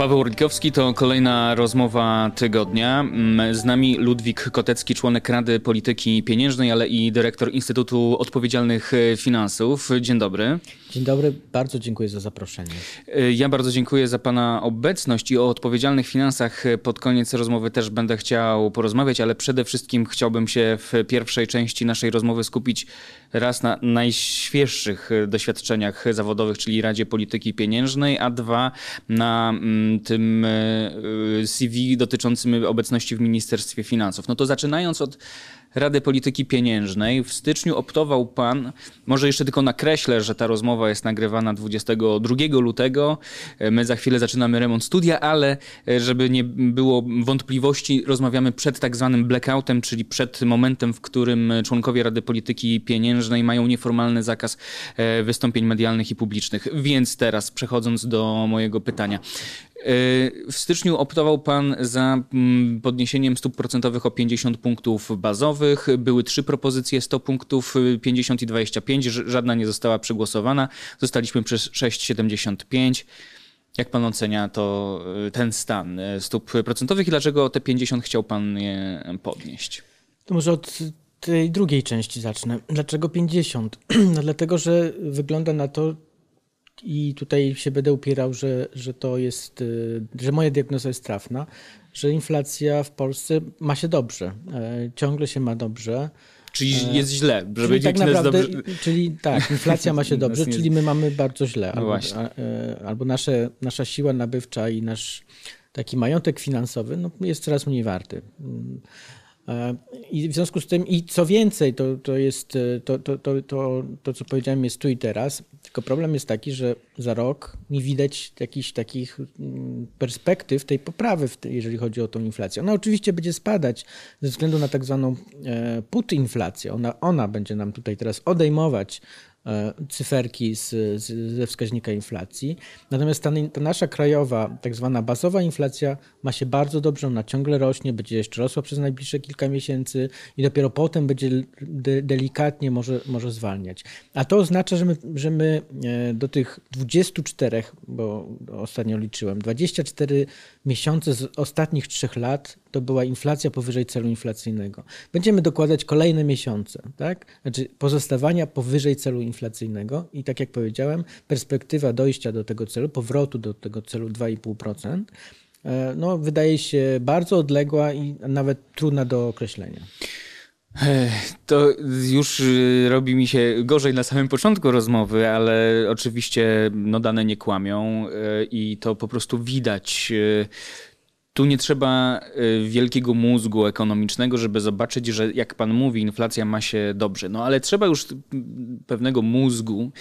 Paweł Orlikowski to kolejna rozmowa tygodnia. Mm, z nami Ludwik Kotecki, członek Rady Polityki Pieniężnej, ale i dyrektor Instytutu Odpowiedzialnych Finansów. Dzień dobry. Dzień dobry, bardzo dziękuję za zaproszenie. Y, ja bardzo dziękuję za Pana obecność i o odpowiedzialnych finansach pod koniec rozmowy też będę chciał porozmawiać, ale przede wszystkim chciałbym się w pierwszej części naszej rozmowy skupić raz na najświeższych doświadczeniach zawodowych, czyli Radzie Polityki Pieniężnej, a dwa na mm, tym CV dotyczącym obecności w Ministerstwie Finansów. No to zaczynając od Rady Polityki Pieniężnej. W styczniu optował pan, może jeszcze tylko nakreślę, że ta rozmowa jest nagrywana 22 lutego. My za chwilę zaczynamy remont studia, ale e, żeby nie było wątpliwości, rozmawiamy przed tak zwanym blackoutem, czyli przed momentem, w którym członkowie Rady Polityki Pieniężnej mają nieformalny zakaz e, wystąpień medialnych i publicznych. Więc teraz przechodząc do mojego pytania. W styczniu optował pan za mm, podniesieniem stóp procentowych o 50 punktów bazowych. Były trzy propozycje 100 punktów, 50 i 25. Żadna nie została przegłosowana. Zostaliśmy przez 6,75. Jak pan ocenia to y, ten stan y, stóp procentowych i dlaczego te 50 chciał pan je podnieść? To może od tej drugiej części zacznę. Dlaczego 50? No dlatego, że wygląda na to, i tutaj się będę upierał, że, że to jest, y, że moja diagnoza jest trafna, że inflacja w Polsce ma się dobrze. E, ciągle się ma dobrze. Czyli e, jest źle, żeby czyli tak naprawdę, dobrze... Czyli tak, inflacja ma się dobrze, czyli my mamy bardzo źle. Albo, e, albo nasze, nasza siła nabywcza i nasz taki majątek finansowy no, jest coraz mniej warty. I w związku z tym, i co więcej, to, to jest to, to, to, to, to, co powiedziałem, jest tu i teraz. Tylko problem jest taki, że za rok nie widać jakichś takich mm, perspektyw tej poprawy, jeżeli chodzi o tą inflację. Ona oczywiście będzie spadać ze względu na tak zwaną e, put inflację. Ona, ona będzie nam tutaj teraz odejmować E, cyferki z, z, ze wskaźnika inflacji. Natomiast ta, ta, nasza krajowa, tak zwana bazowa inflacja ma się bardzo dobrze, ona ciągle rośnie, będzie jeszcze rosła przez najbliższe kilka miesięcy i dopiero potem będzie de, delikatnie może, może zwalniać. A to oznacza, że my, że my e, do tych 24, bo ostatnio liczyłem, 24 miesiące z ostatnich trzech lat to była inflacja powyżej celu inflacyjnego. Będziemy dokładać kolejne miesiące, tak? Znaczy pozostawania powyżej celu inflacyjnego i tak jak powiedziałem, perspektywa dojścia do tego celu, powrotu do tego celu 2,5%, e, no, wydaje się bardzo odległa i nawet trudna do określenia. To już y, robi mi się gorzej na samym początku rozmowy, ale oczywiście no, dane nie kłamią e, i to po prostu widać y, tu nie trzeba y, wielkiego mózgu ekonomicznego, żeby zobaczyć, że jak pan mówi, inflacja ma się dobrze. No ale trzeba już pewnego mózgu,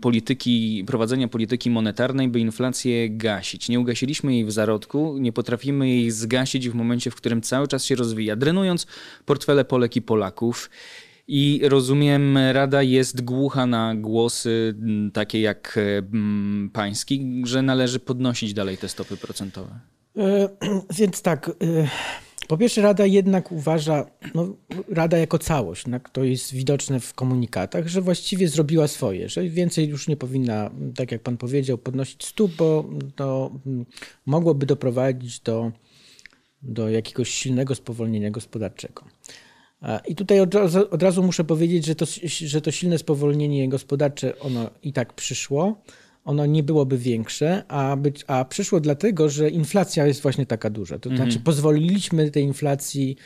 polityki, prowadzenia polityki monetarnej, by inflację gasić. Nie ugasiliśmy jej w zarodku, nie potrafimy jej zgasić w momencie, w którym cały czas się rozwija, drenując portfele Polek i Polaków. I rozumiem, Rada jest głucha na głosy takie jak pański, że należy podnosić dalej te stopy procentowe. E, więc tak, e, po pierwsze Rada jednak uważa, no, Rada jako całość, to jest widoczne w komunikatach, że właściwie zrobiła swoje, że więcej już nie powinna, tak jak pan powiedział, podnosić stóp, bo to mm, mogłoby doprowadzić do, do jakiegoś silnego spowolnienia gospodarczego. I tutaj od razu, od razu muszę powiedzieć, że to, że to silne spowolnienie gospodarcze, ono i tak przyszło, ono nie byłoby większe, a, być, a przyszło dlatego, że inflacja jest właśnie taka duża. To znaczy mhm. pozwoliliśmy tej inflacji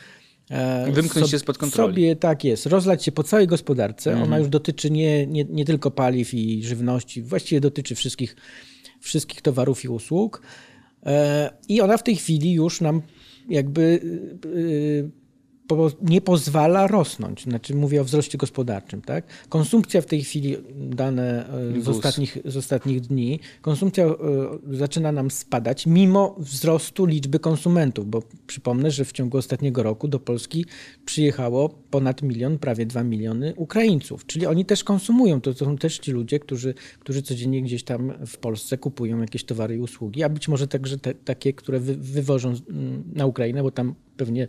e, Wymknąć so, się spod kontroli. Sobie, tak jest, rozlać się po całej gospodarce. Mhm. Ona już dotyczy nie, nie, nie tylko paliw i żywności, właściwie dotyczy wszystkich, wszystkich towarów i usług. E, I ona w tej chwili już nam jakby e, nie pozwala rosnąć. Znaczy mówię o wzroście gospodarczym. Tak? Konsumpcja w tej chwili, dane e, z ostatnich, z ostatnich dni, konsumpcja e, zaczyna nam spadać mimo wzrostu liczby konsumentów, bo przypomnę, że w ciągu ostatniego roku do Polski przyjechało ponad milion, prawie dwa miliony Ukraińców. Czyli oni też konsumują. To, to są też ci ludzie, którzy, którzy codziennie gdzieś tam w Polsce kupują jakieś towary i usługi, a być może także te, takie, które wy, wywożą na Ukrainę, bo tam pewnie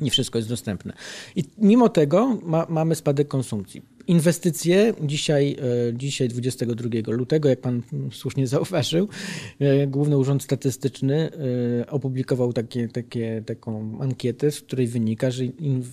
nie wszystko jest dostępne. I mimo tego ma, mamy spadek konsumpcji. Inwestycje, dzisiaj, dzisiaj 22 lutego, jak pan słusznie zauważył, Główny Urząd Statystyczny opublikował takie, takie, taką ankietę, z której wynika, że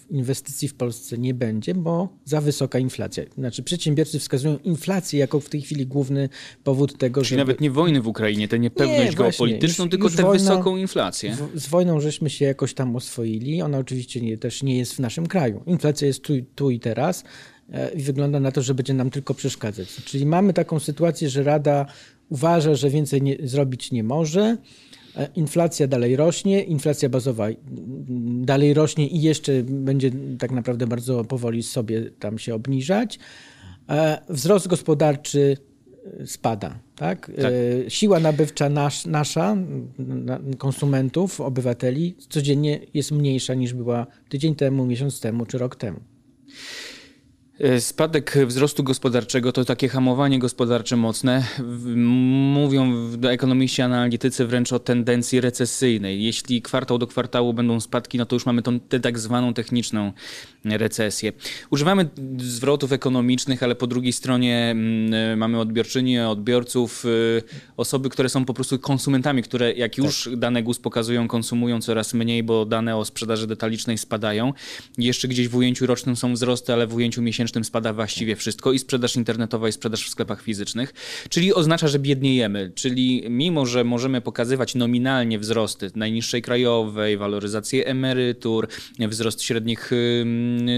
inwestycji w Polsce nie będzie, bo za wysoka inflacja. Znaczy przedsiębiorcy wskazują inflację jako w tej chwili główny powód tego, że... Czyli żeby... nawet nie wojny w Ukrainie, tę niepewność nie, geopolityczną, już, tylko tę wysoką inflację. W, z wojną żeśmy się jakoś tam oswoili. Ona oczywiście nie, też nie jest w naszym kraju. Inflacja jest tu, tu i teraz e, i wygląda na to, że będzie nam tylko przeszkadzać. Czyli mamy taką sytuację, że Rada uważa, że więcej nie, zrobić nie może. E, inflacja dalej rośnie, inflacja bazowa dalej rośnie i jeszcze będzie tak naprawdę bardzo powoli sobie tam się obniżać. E, wzrost gospodarczy spada. Tak? tak. Siła nabywcza nasz, nasza, konsumentów, obywateli, codziennie jest mniejsza niż była tydzień temu, miesiąc temu czy rok temu. E, spadek wzrostu gospodarczego to takie hamowanie gospodarcze mocne. Mówią ekonomiści, analitycy wręcz o tendencji recesyjnej. Jeśli kwartał do kwartału będą spadki, no to już mamy tę tak zwaną techniczną recesję. Używamy zwrotów ekonomicznych, ale po drugiej stronie mm, mamy odbiorczynie, odbiorców, y, osoby, które są po prostu konsumentami, które jak już tak. dane GUS pokazują, konsumują coraz mniej, bo dane o sprzedaży detalicznej spadają. Jeszcze gdzieś w ujęciu rocznym są wzrosty, ale w ujęciu miesięcznym spada właściwie wszystko i sprzedaż internetowa i sprzedaż w sklepach fizycznych. Czyli oznacza, że biedniejemy. Czyli mimo, że możemy pokazywać nominalnie wzrosty najniższej krajowej, waloryzację emerytur, wzrost średnich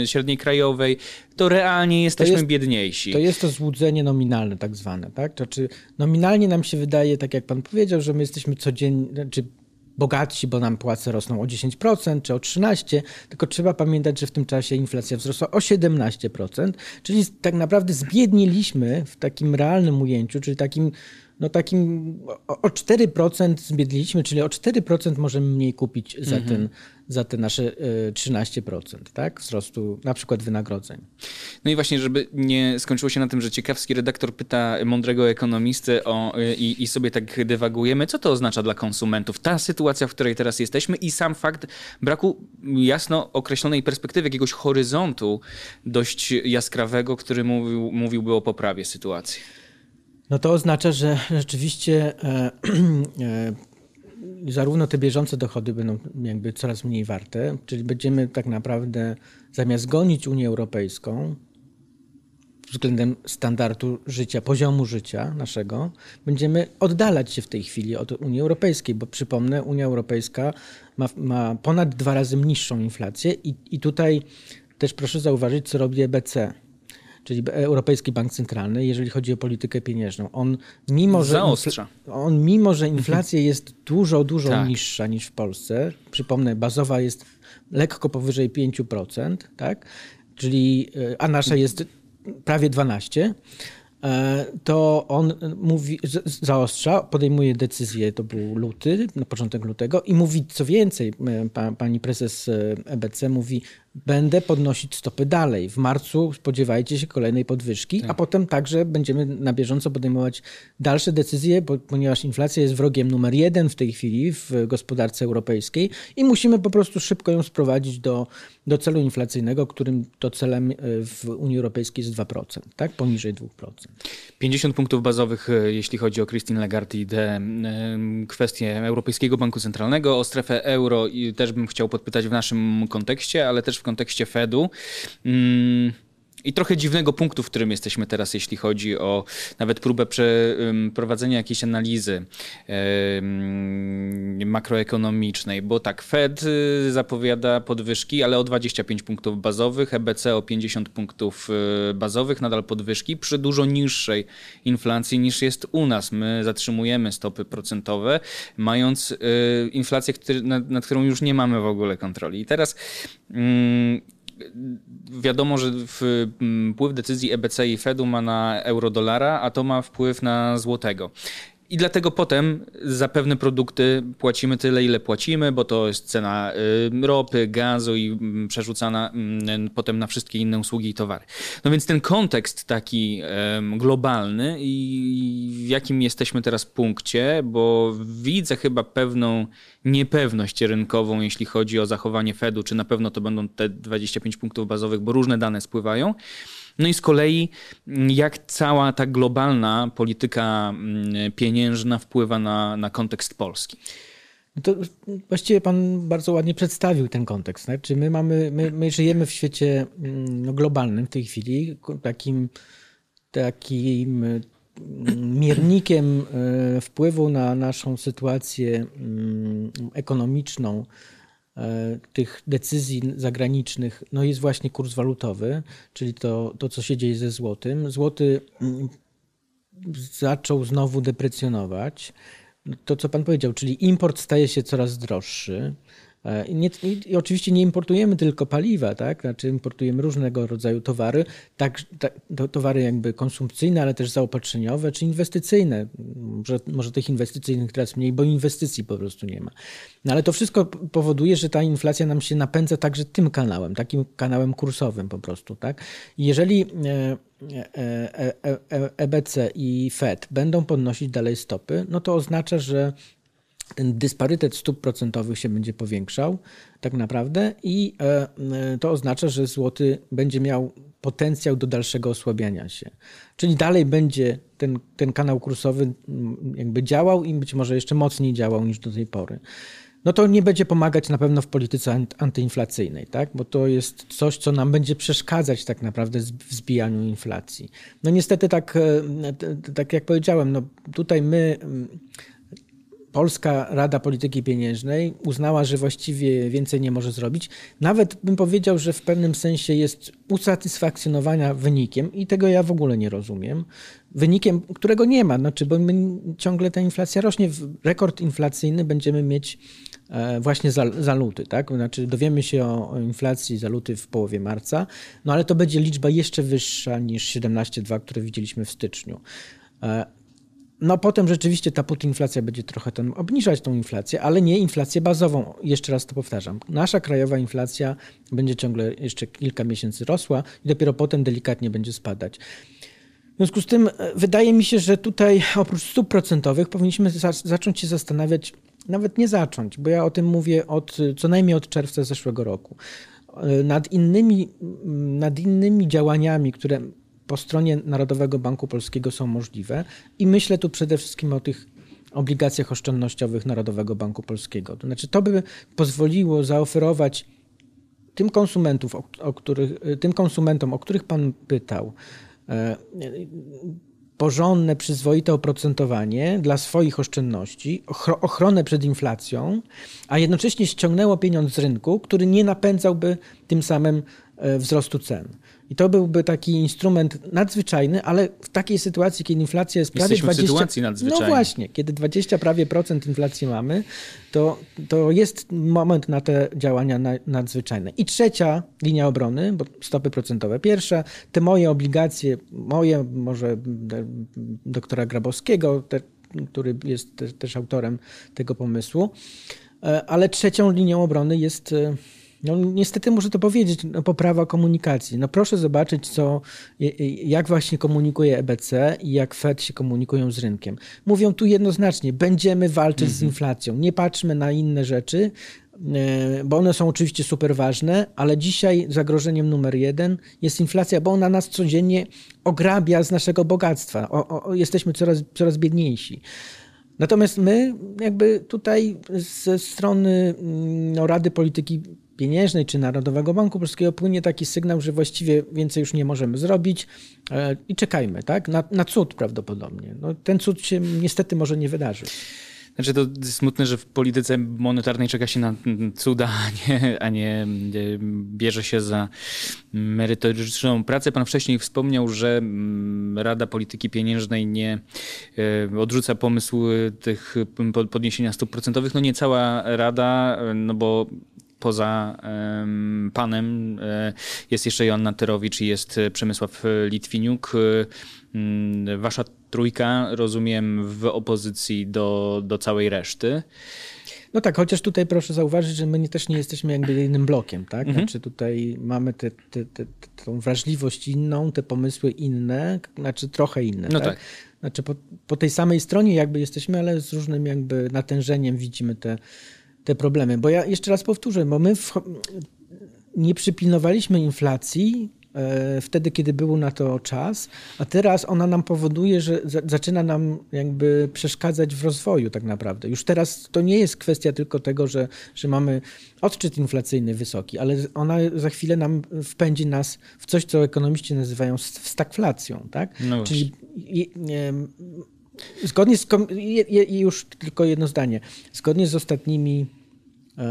średniej krajowej, to realnie jesteśmy to jest, biedniejsi. To jest to złudzenie nominalne tak zwane, tak? To znaczy nominalnie nam się wydaje, tak jak pan powiedział, że my jesteśmy codziennie, czy znaczy bogatsi, bo nam płace rosną o 10% czy o 13%, tylko trzeba pamiętać, że w tym czasie inflacja wzrosła o 17%, czyli tak naprawdę zbiedniliśmy w takim realnym ujęciu, czyli takim no takim o 4% zbiedliśmy, czyli o 4% możemy mniej kupić za, mhm. ten, za te nasze 13% e, tak? wzrostu na przykład wynagrodzeń. No i właśnie, żeby nie skończyło się na tym, że ciekawski redaktor pyta mądrego ekonomisty o, e, i, i sobie tak dywagujemy, co to oznacza dla konsumentów. Ta sytuacja, w której teraz jesteśmy i sam fakt braku jasno określonej perspektywy, jakiegoś horyzontu dość jaskrawego, który mówił, mówiłby o poprawie sytuacji. No to oznacza, że rzeczywiście e, e, zarówno te bieżące dochody będą jakby coraz mniej warte, czyli będziemy tak naprawdę zamiast gonić Unię Europejską względem standardu życia, poziomu życia naszego, będziemy oddalać się w tej chwili od Unii Europejskiej, bo przypomnę, Unia Europejska ma, ma ponad dwa razy niższą inflację i, i tutaj też proszę zauważyć, co robi EBC czyli Europejski Bank Centralny, jeżeli chodzi o politykę pieniężną. On mimo, że, on, mimo, że inflacja jest dużo, dużo tak. niższa niż w Polsce, przypomnę, bazowa jest lekko powyżej 5%, tak? czyli, e, a nasza jest prawie 12%, E, to on mówi, zaostrza, podejmuje decyzję, to był luty, na początek lutego i mówi co więcej, e, pani prezes EBC mówi, będę podnosić stopy dalej. W marcu spodziewajcie się kolejnej podwyżki, tak. a potem także będziemy na bieżąco podejmować dalsze decyzje, bo, ponieważ inflacja jest wrogiem numer jeden w tej chwili w gospodarce europejskiej i musimy po prostu szybko ją sprowadzić do, do celu inflacyjnego, którym to celem e, w Unii Europejskiej jest 2%, tak? poniżej 2%. 50 punktów bazowych, e, jeśli chodzi o Christine Lagarde i de, kwestię Europejskiego Banku Centralnego. O strefę euro i też bym chciał podpytać w naszym kontekście, ale też w kontekście Fedu. Mm, i trochę dziwnego punktu, w którym jesteśmy teraz, jeśli chodzi o nawet próbę przeprowadzenia jakiejś analizy makroekonomicznej, bo tak, Fed y, zapowiada podwyżki, ale o 25 punktów bazowych, EBC o 50 punktów y, bazowych, nadal podwyżki przy dużo niższej inflacji niż jest u nas. My zatrzymujemy stopy procentowe, mając y, inflację, nad, którą już nie mamy w ogóle kontroli. I teraz wiadomo, że wpływ decyzji EBC i Fedu ma na euro-dolara, a to ma wpływ na złotego. I dlatego potem za pewne produkty płacimy tyle, ile płacimy, bo to jest cena y, ropy, gazu i mm, przerzucana mm, potem na wszystkie inne usługi i towary. No więc ten kontekst taki globalny i w jakim jesteśmy teraz punkcie, bo widzę chyba pewną niepewność rynkową, jeśli chodzi o zachowanie Fedu, czy na pewno to będą te 25 punktów bazowych, bo różne dane spływają. No i z kolei jak cała ta globalna polityka mm, pieniężna wpływa na, na kontekst Polski? No to właściwie pan bardzo ładnie przedstawił ten kontekst. Tak? Czy my, mamy, my, my żyjemy w świecie mm, no, globalnym w tej chwili, takim, takim mm, miernikiem e, wpływu na naszą sytuację mm, ekonomiczną tych decyzji zagranicznych no jest właśnie kurs walutowy, czyli to, to co się dzieje ze złotym. Złoty zaczął znowu deprecjonować to, co pan powiedział, czyli import staje się coraz droższy. E, I, nie, I, oczywiście nie importujemy tylko paliwa, tak? Znaczy importujemy różnego rodzaju towary, tak, tak, towary jakby konsumpcyjne, ale też zaopatrzeniowe czy inwestycyjne. Może, może tych inwestycyjnych teraz mniej, bo inwestycji po prostu nie ma. No ale to wszystko powoduje, że ta inflacja nam się napędza także tym kanałem, takim kanałem kursowym po prostu, tak? I jeżeli EBC e, e, i Fed będą podnosić dalej stopy, no to oznacza, że ten dysparytet stóp procentowych się będzie powiększał tak naprawdę i e, e, to oznacza, że złoty będzie miał potencjał do dalszego osłabiania się. Czyli dalej będzie ten, ten kanał kursowy jakby działał i być może jeszcze mocniej działał niż do tej pory. No to nie będzie pomagać na pewno w polityce antyinflacyjnej, tak? bo to jest coś, co nam będzie przeszkadzać tak naprawdę w zbijaniu inflacji. No niestety tak, e, tak jak powiedziałem, no tutaj my Polska Rada Polityki Pieniężnej uznała, że właściwie więcej nie może zrobić. Nawet bym powiedział, że w pewnym sensie jest usatysfakcjonowania wynikiem i tego ja w ogóle nie rozumiem. Wynikiem, którego nie ma, znaczy, bo my, ciągle ta inflacja rośnie. Rekord inflacyjny będziemy mieć e, właśnie za, za luty, tak? Znaczy dowiemy się o, o inflacji za luty w połowie marca, no ale to będzie liczba jeszcze wyższa niż 17,2, które widzieliśmy w styczniu. No potem rzeczywiście ta putinflacja będzie trochę ten, obniżać tą inflację, ale nie inflację bazową. Jeszcze raz to powtarzam. Nasza krajowa inflacja będzie ciągle jeszcze kilka miesięcy rosła i dopiero potem delikatnie będzie spadać. W związku z tym e, wydaje mi się, że tutaj oprócz stóp procentowych powinniśmy za zacząć się zastanawiać, nawet nie zacząć, bo ja o tym mówię od, co najmniej od czerwca zeszłego roku, e, nad innymi, nad innymi działaniami, które po stronie Narodowego Banku Polskiego są możliwe i myślę tu przede wszystkim o tych obligacjach oszczędnościowych Narodowego Banku Polskiego. To znaczy to by pozwoliło zaoferować tym, konsumentów, o, o których, tym konsumentom, o których Pan pytał, e, porządne, przyzwoite oprocentowanie dla swoich oszczędności, ochronę przed inflacją, a jednocześnie ściągnęło pieniądz z rynku, który nie napędzałby tym samym e, wzrostu cen. I to byłby taki instrument nadzwyczajny, ale w takiej sytuacji, kiedy inflacja jest prawie Jesteśmy 20... w sytuacji nadzwyczajnej. No właśnie, kiedy 20 prawie procent inflacji mamy, to, to jest moment na te działania nadzwyczajne. I trzecia linia obrony, bo stopy procentowe. Pierwsza, te moje obligacje, moje, może doktora Grabowskiego, te, który jest też autorem tego pomysłu, e, ale trzecią linią obrony jest e, no niestety muszę to powiedzieć, no, poprawa komunikacji. No proszę zobaczyć, co, jak właśnie komunikuje EBC i jak Fed się komunikują z rynkiem. Mówią tu jednoznacznie, będziemy walczyć z mhm. inflacją, nie patrzmy na inne rzeczy, e, bo one są oczywiście super ważne, ale dzisiaj zagrożeniem numer jeden jest inflacja, bo ona nas codziennie ograbia z naszego bogactwa. O, o, jesteśmy coraz, coraz biedniejsi. Natomiast my jakby tutaj ze strony mm, no, Rady Polityki Pieniężnej czy Narodowego Banku Polskiego płynie taki sygnał, że właściwie więcej już nie możemy zrobić e, i czekajmy, tak? Na, na cud prawdopodobnie. No, ten cud się niestety może nie wydarzyć. Znaczy to smutne, że w polityce monetarnej czeka się na cuda, a nie, a nie bierze się za merytoryczną pracę. Pan wcześniej wspomniał, że mm, Rada Polityki Pieniężnej nie e, odrzuca pomysłu tych podniesienia stóp procentowych. No nie cała Rada, no bo poza panem e, jest jeszcze Joanna Terowicz i jest Przemysław Litwiniuk. Mm, wasza trójka, rozumiem, w opozycji do, do całej reszty. No tak, chociaż tutaj proszę zauważyć, że my nie, też nie jesteśmy jakby jednym blokiem, tak? Mhm. Znaczy tutaj mamy te, te, te, tą wrażliwość inną, te pomysły inne, znaczy trochę inne. No tak. tak. Znaczy po, po tej samej stronie jakby jesteśmy, ale z różnym jakby natężeniem widzimy te, te problemy. Bo ja jeszcze raz powtórzę, bo my w, nie przypilnowaliśmy inflacji e, wtedy, kiedy był na to czas, a teraz ona nam powoduje, że zaczyna nam jakby przeszkadzać w rozwoju tak naprawdę. Już teraz to nie jest kwestia tylko tego, że, że mamy odczyt inflacyjny wysoki, ale ona za chwilę nam wpędzi nas w coś, co ekonomiści nazywają stagflacją, tak? No Czyli zgodnie z, już tylko jedno zdanie, zgodnie z ostatnimi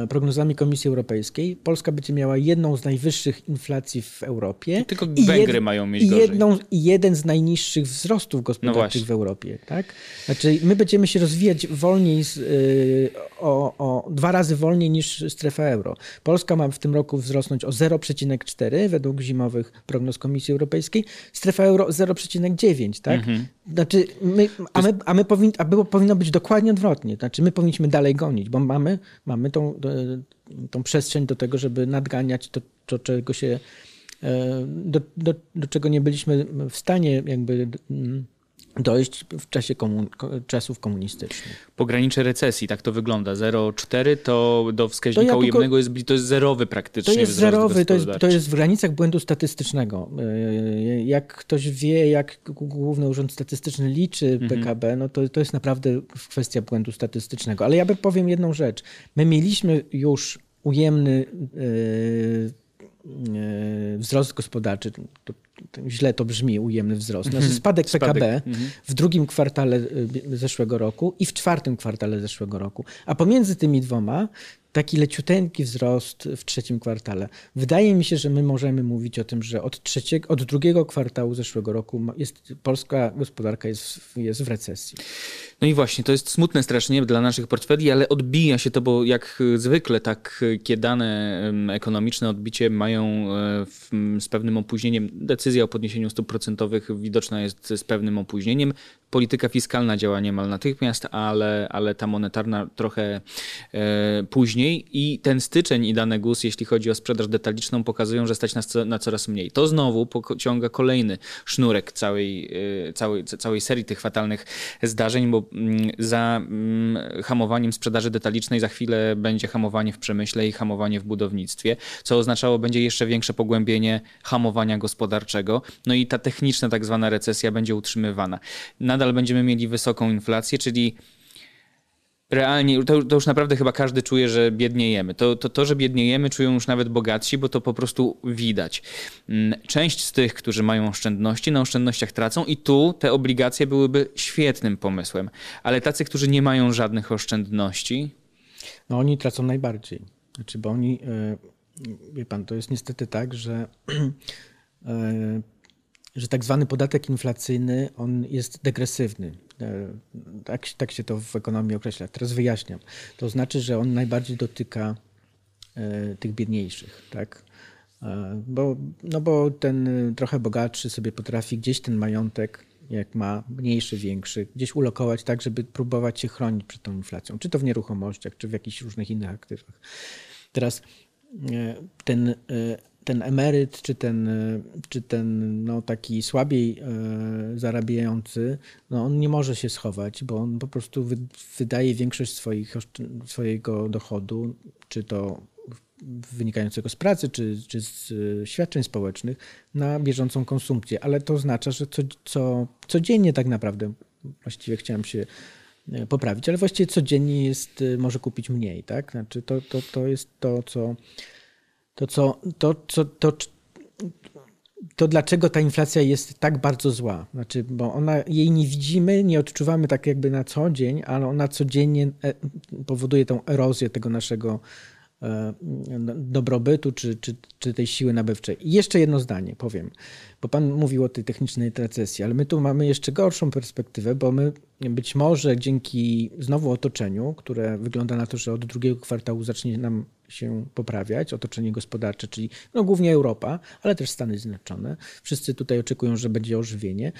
prognozami Komisji Europejskiej Polska będzie miała jedną z najwyższych inflacji w Europie. Tylko Węgry jed, mają mieć i jedną, I jeden z najniższych wzrostów gospodarczych no w Europie. Tak? Znaczy my będziemy się rozwijać wolniej, z, y, o, o, dwa razy wolniej niż strefa euro. Polska ma w tym roku wzrosnąć o 0,4 według zimowych prognoz Komisji Europejskiej, strefa euro 0,9. Tak? Mhm. Znaczy my, a, my, a, my powin, a było, powinno być dokładnie odwrotnie. Znaczy my powinniśmy dalej gonić, bo mamy, mamy tą tą, przestrzeń do tego, żeby nadganiać to, to czego się, e, do, do, do czego nie byliśmy w stanie jakby mm, dojść w czasie komun czasów komunistycznych. Pogranicze recesji, tak to wygląda. 0,4 to do wskaźnika to ja ujemnego jest, to jest zerowy praktycznie. To jest zerowy, to jest, to jest w granicach błędu statystycznego. E, jak ktoś wie, jak Główny Urząd Statystyczny liczy mhm. PKB, no to, to jest naprawdę kwestia błędu statystycznego. Ale ja bym powiem jedną rzecz. My mieliśmy już ujemny yy, wzrost gospodarczy, źle to brzmi, ujemny wzrost. Znaczy mhm. spadek PKB mhm. w drugim kwartale y, zeszłego roku i w czwartym kwartale zeszłego roku. A pomiędzy tymi dwoma taki leciuteńki wzrost w trzecim kwartale. Wydaje mi się, że my możemy mówić o tym, że od, trzeciego, od drugiego kwartału zeszłego roku jest, polska gospodarka jest, jest w recesji. No i właśnie, to jest smutne strasznie dla naszych portfeli, ale odbija się to, bo jak zwykle takie dane ekonomiczne odbicie mają e, w, z pewnym opóźnieniem. Decyzja o podniesieniu stóp procentowych widoczna jest z pewnym opóźnieniem. Polityka fiskalna działa niemal natychmiast, ale, ale ta monetarna trochę e, później i ten styczeń i dane GUS, jeśli chodzi o sprzedaż detaliczną, pokazują, że stać nas na coraz mniej. To znowu pociąga kolejny sznurek całej, e, całej, całej serii tych fatalnych zdarzeń, bo mm, za mm, hamowaniem sprzedaży detalicznej za chwilę będzie hamowanie w przemyśle i hamowanie w budownictwie, co oznaczało będzie jeszcze większe pogłębienie hamowania gospodarczego. No i ta techniczna tak zwana recesja będzie utrzymywana. Nadal będziemy mieli wysoką inflację, czyli realnie, to, to, już naprawdę chyba każdy czuje, że biedniejemy. To, to, to, że biedniejemy, czują już nawet bogatsi, bo to po prostu widać. Mm, część z tych, którzy mają oszczędności, na oszczędnościach tracą i tu te obligacje byłyby świetnym pomysłem. Ale tacy, którzy nie mają żadnych oszczędności... No oni tracą najbardziej. Znaczy, bo oni, e, wie pan, to jest niestety tak, że że tak zwany podatek inflacyjny, on jest degresywny. E, tak, tak się to w ekonomii określa. Teraz wyjaśniam. To znaczy, że on najbardziej dotyka e, tych biedniejszych, tak? E, bo, no bo ten trochę bogatszy sobie potrafi gdzieś ten majątek, jak ma mniejszy, większy, gdzieś ulokować tak, żeby próbować się chronić przed tą inflacją. Czy to w nieruchomościach, czy w jakichś różnych innych aktywach. Teraz ten ten emeryt, czy ten, czy ten no, taki słabiej e, zarabiający, no, on nie może się schować, bo on po prostu wy, wydaje większość swoich, swojego dochodu, czy to wynikającego z pracy, czy, czy z e, świadczeń społecznych, na bieżącą konsumpcję. Ale to oznacza, że co, co, codziennie tak naprawdę, właściwie chciałem się e, poprawić, ale właściwie codziennie jest, może kupić mniej, tak? Znaczy to, to, to jest to, co to, co, to, co, to, to dlaczego ta inflacja jest tak bardzo zła. Znaczy, bo ona, jej nie widzimy, nie odczuwamy tak jakby na co dzień, ale ona codziennie e, powoduje tą erozję tego naszego e, dobrobytu czy, czy, czy tej siły nabywczej. I jeszcze jedno zdanie powiem, bo Pan mówił o tej technicznej recesji, ale my tu mamy jeszcze gorszą perspektywę, bo my być może dzięki znowu otoczeniu, które wygląda na to, że od drugiego kwartału zacznie nam się poprawiać, otoczenie gospodarcze, czyli no głównie Europa, ale też Stany Zjednoczone. Wszyscy tutaj oczekują, że będzie ożywienie.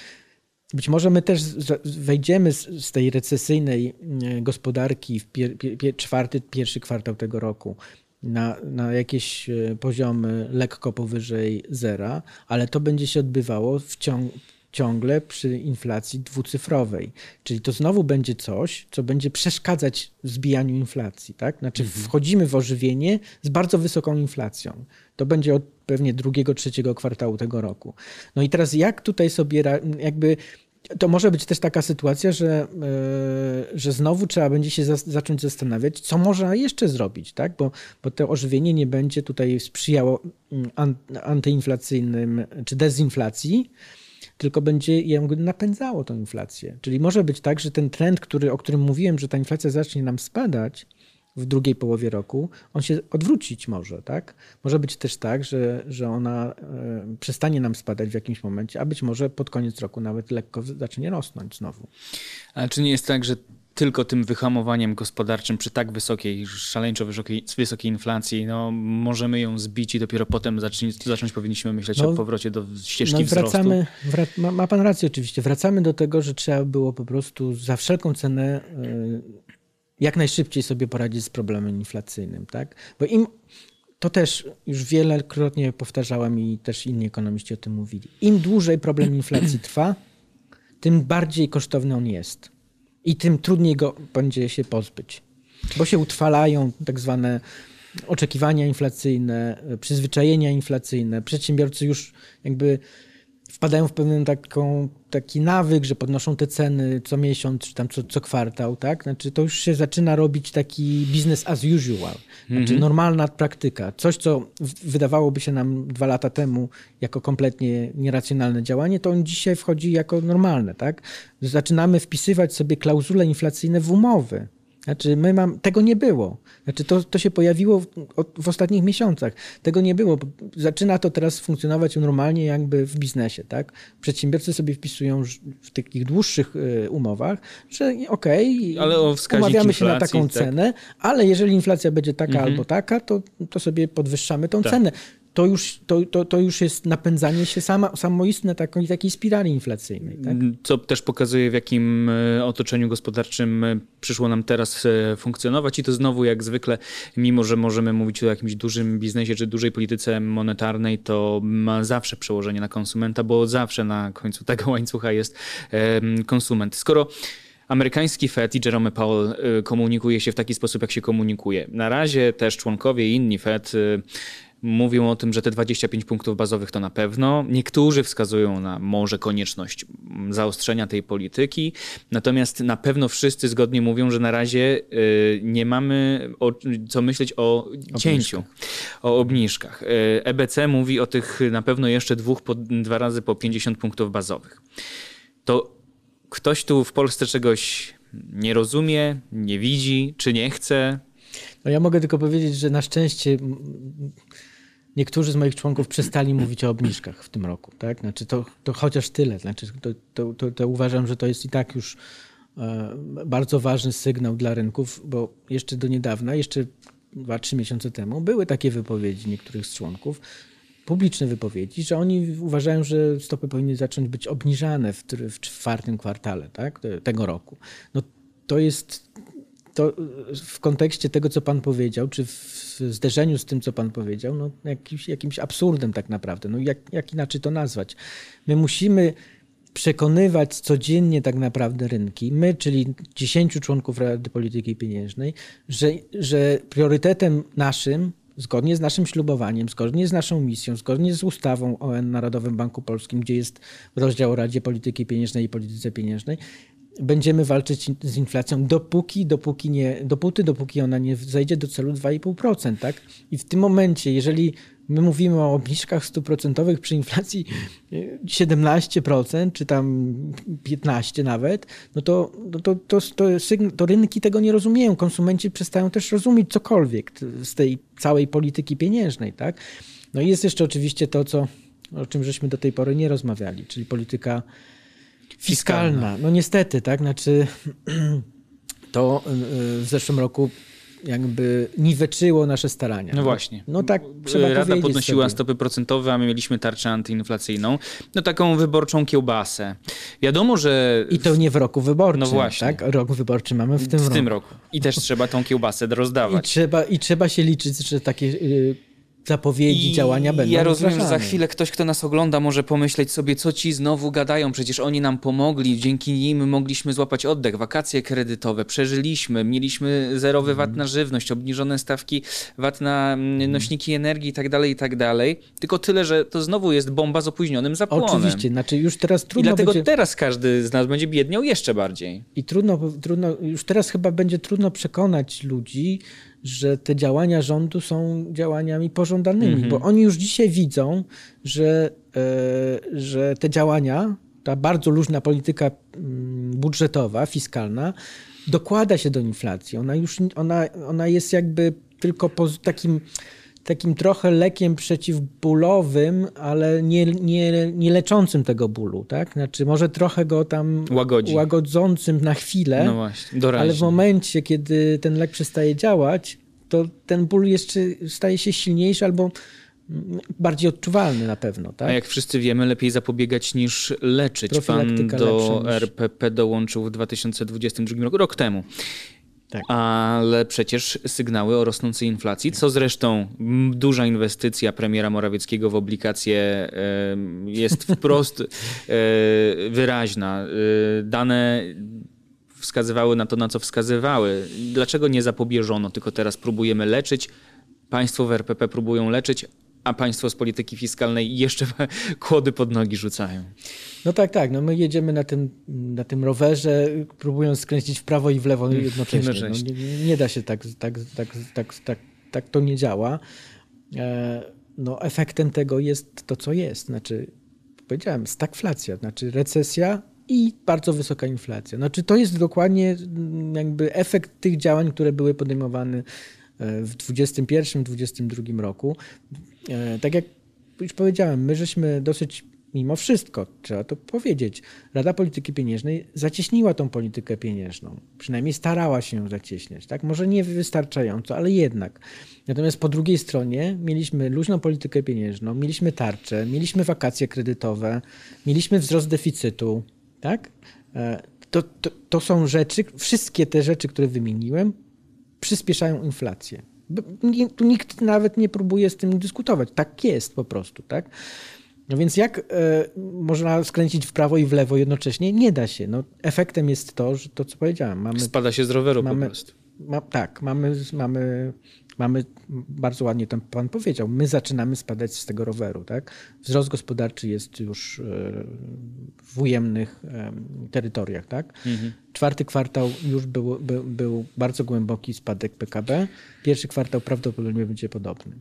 Być może my też wejdziemy z, tej recesyjnej e, gospodarki w pier, pier, czwarty, pierwszy kwartał tego roku na, na jakieś e, poziomy lekko powyżej zera, ale to będzie się odbywało w ciągu ciągle przy inflacji dwucyfrowej. Czyli to znowu będzie coś, co będzie przeszkadzać zbijaniu inflacji. Tak? Znaczy mhm. wchodzimy w ożywienie z bardzo wysoką inflacją. To będzie od pewnie drugiego, trzeciego kwartału tego roku. No i teraz jak tutaj sobie jakby to może być też taka sytuacja, że, e, że znowu trzeba będzie się zacząć zastanawiać, co można jeszcze zrobić, tak? bo, bo to ożywienie nie będzie tutaj sprzyjało mm, antyinflacyjnym czy dezinflacji, tylko będzie jakby napędzało tą inflację. Czyli może być tak, że ten trend, który, o którym mówiłem, że ta inflacja zacznie nam spadać, w drugiej połowie roku, on się odwrócić może, tak? Może być też tak, że, że ona e, przestanie nam spadać w jakimś momencie, a być może pod koniec roku nawet lekko zacznie rosnąć znowu. Ale czy nie jest tak, że tylko tym wyhamowaniem gospodarczym przy tak wysokiej, szaleńczo wysokiej, wysokiej inflacji, no, możemy ją zbić i dopiero potem zacząć, zacząć powinniśmy myśleć no, o powrocie do ścieżki no, wracamy, wzrostu. ma, ma, pan rację oczywiście. Wracamy do tego, że trzeba było po prostu za wszelką cenę y, jak najszybciej sobie poradzić z problemem inflacyjnym, tak? Bo im to też już wielokrotnie powtarzałem i też inni ekonomiści o tym mówili. Im dłużej problem inflacji trwa, tym bardziej kosztowny on jest. I tym trudniej go będzie się pozbyć. Bo się utrwalają tak zwane oczekiwania inflacyjne, przyzwyczajenia inflacyjne. Przedsiębiorcy już jakby wpadają w pewien taką, taki nawyk, że podnoszą te ceny co miesiąc, czy tam co, co kwartał, tak? Znaczy to już się zaczyna robić taki business as usual, znaczy mm -hmm. normalna praktyka. Coś, co wydawałoby się nam dwa lata temu jako kompletnie nieracjonalne działanie, to on dzisiaj wchodzi jako normalne, tak? Zaczynamy wpisywać sobie klauzule inflacyjne w umowy. Znaczy, my mam, tego nie było. Znaczy, to, to się pojawiło w, w, ostatnich miesiącach. Tego nie było. Zaczyna to teraz funkcjonować normalnie, jakby w biznesie. Tak? Przedsiębiorcy sobie wpisują w takich dłuższych y, umowach, że okej, okay, umawiamy się na taką tak? cenę, ale jeżeli inflacja będzie taka mhm. albo taka, to, to sobie podwyższamy tą tak. cenę to już, to, to, to już jest napędzanie się sama, samoistne takiej, takiej spirali inflacyjnej. Tak? Co też pokazuje, w jakim e, otoczeniu gospodarczym e, przyszło nam teraz e, funkcjonować i to znowu jak zwykle, mimo że możemy mówić o jakimś dużym biznesie czy dużej polityce monetarnej, to ma zawsze przełożenie na konsumenta, bo zawsze na końcu tego łańcucha jest konsument. Skoro Amerykański Fed i Jerome Powell komunikuje się w taki sposób, jak się komunikuje. Na razie też członkowie inni Fed mówią o tym, że te 25 punktów bazowych to na pewno. Niektórzy wskazują na może konieczność zaostrzenia tej polityki, natomiast na pewno wszyscy zgodnie mówią, że na razie y, nie mamy o, co myśleć o cięciu, o obniżkach. EBC y, mówi o tych na pewno jeszcze dwóch, po, dwa razy po 50 punktów bazowych. To ktoś tu w Polsce czegoś nie rozumie, nie widzi, czy nie chce? No ja mogę tylko powiedzieć, że na szczęście niektórzy z moich członków przestali mówić o obniżkach w tym roku. Tak? Znaczy to, to chociaż tyle. Znaczy to, to, to, to uważam, że to jest i tak już e, bardzo ważny sygnał dla rynków, bo jeszcze do niedawna, jeszcze 2-3 miesiące temu były takie wypowiedzi niektórych z członków, publiczne wypowiedzi, że oni uważają, że stopy powinny zacząć być obniżane w, w czwartym kwartale tak, tego roku. No to jest to w kontekście tego, co pan powiedział, czy w zderzeniu z tym, co pan powiedział, no jakimś, jakimś absurdem tak naprawdę. No jak, jak inaczej to nazwać? My musimy przekonywać codziennie tak naprawdę rynki, my, czyli 10 członków Rady Polityki Pieniężnej, że, że priorytetem naszym, zgodnie z naszym ślubowaniem, zgodnie z naszą misją, zgodnie z ustawą o Narodowym Banku Polskim, gdzie jest rozdział o Radzie Polityki Pieniężnej i Polityce Pieniężnej, będziemy walczyć z inflacją dopóki, dopóki nie, dopóty, dopóki ona nie zejdzie do celu 2,5%, tak? I w tym momencie, jeżeli my mówimy o obniżkach stuprocentowych przy inflacji 17% czy tam 15% nawet, no to, no to, to, to, to rynki tego nie rozumieją. Konsumenci przestają też rozumieć cokolwiek z tej całej polityki pieniężnej, tak? No i jest jeszcze oczywiście to, co, o czym żeśmy do tej pory nie rozmawiali, czyli polityka Fiskalna. No niestety, tak? Znaczy to y, w zeszłym roku jakby niweczyło nasze starania. No właśnie. No tak trzeba Rada podnosiła sobie. stopy procentowe, a my mieliśmy tarczę antyinflacyjną. No taką wyborczą kiełbasę. Wiadomo, że... I to nie w roku wyborczym. No właśnie. Tak? Rok wyborczy mamy w tym w roku. W tym roku. I też trzeba tą kiełbasę rozdawać. I trzeba, I trzeba się liczyć, że takie... Yy, zapowiedzi I działania będą Ja rozumiem, wdrażane. że za chwilę ktoś, kto nas ogląda, może pomyśleć sobie, co ci znowu gadają. Przecież oni nam pomogli, dzięki nim mogliśmy złapać oddech, wakacje kredytowe, przeżyliśmy, mieliśmy zerowy Mhm. VAT na żywność, obniżone stawki VAT na mm, nośniki energii itd., tak itd. tak Tylko tyle, że to znowu jest bomba z opóźnionym zapłonem. Oczywiście, znaczy już teraz I trudno dlatego będzie... teraz każdy z nas będzie biedniał jeszcze bardziej. I trudno, trudno, już teraz chyba będzie trudno przekonać ludzi, że te działania rządu są działaniami pożądanymi, Mhm. bo oni już dzisiaj widzą, że, e, że te działania, ta bardzo luźna polityka mm, budżetowa, fiskalna, dokłada się do inflacji. Ona już ona, ona jest jakby tylko po takim takim trochę lekiem przeciwbólowym, ale nie, nie, nie leczącym tego bólu, tak? Znaczy może trochę go tam Łagodzi. łagodzącym na chwilę, No właśnie, doraźnie. ale w momencie, kiedy ten lek przestaje działać, to ten ból jeszcze staje się silniejszy albo bardziej odczuwalny na pewno, tak? A jak wszyscy wiemy, lepiej zapobiegać niż leczyć. Pan do niż- RPP dołączył w 2022 roku, rok temu. Tak. Ale przecież sygnały o rosnącej inflacji, co zresztą duża inwestycja premiera Morawieckiego w obligacje jest wprost e, wyraźna. E, Dane wskazywały na to, na co wskazywały. Dlaczego nie zapobieżono, tylko teraz próbujemy leczyć? Państwo w RPP próbują leczyć, a państwo z polityki fiskalnej jeszcze kłody pod nogi rzucają. No tak, tak. No my jedziemy na tym, na tym rowerze, próbując skręcić w prawo i w lewo jednocześnie. jednocześnie. No, nie, nie da się tak, tak, tak, tak, tak, tak to nie działa. E, No, efektem tego jest to, co jest. Znaczy, powiedziałem, stagflacja, znaczy recesja i bardzo wysoka inflacja. Znaczy, to jest dokładnie mm, jakby efekt tych działań, które były podejmowane w 2021-2022 roku. E, Tak jak już powiedziałem, my żeśmy dosyć mimo wszystko, trzeba to powiedzieć, Rada Polityki Pieniężnej zacieśniła tą politykę pieniężną. Przynajmniej starała się ją zacieśniać. Tak? Może nie wystarczająco, ale jednak. Natomiast po drugiej stronie mieliśmy luźną politykę pieniężną, mieliśmy tarczę, mieliśmy wakacje kredytowe, mieliśmy wzrost deficytu. Tak? E, To, to, to są rzeczy, wszystkie te rzeczy, które wymieniłem, przyspieszają inflację. Tu nikt nawet nie próbuje z tym dyskutować. Tak jest po prostu, tak? No więc jak e, można skręcić w prawo i w lewo jednocześnie? Nie da się. No, efektem jest to, że to, co powiedziałem, mamy Spada się z roweru mamy, po prostu. ma, tak, mamy, mamy, mamy, bardzo ładnie tam pan powiedział, my zaczynamy spadać z tego roweru, tak? Wzrost gospodarczy jest już e, w ujemnych em, terytoriach, tak? Czwarty kwartał już był, był, był bardzo głęboki spadek PKB. Pierwszy kwartał prawdopodobnie będzie podobny.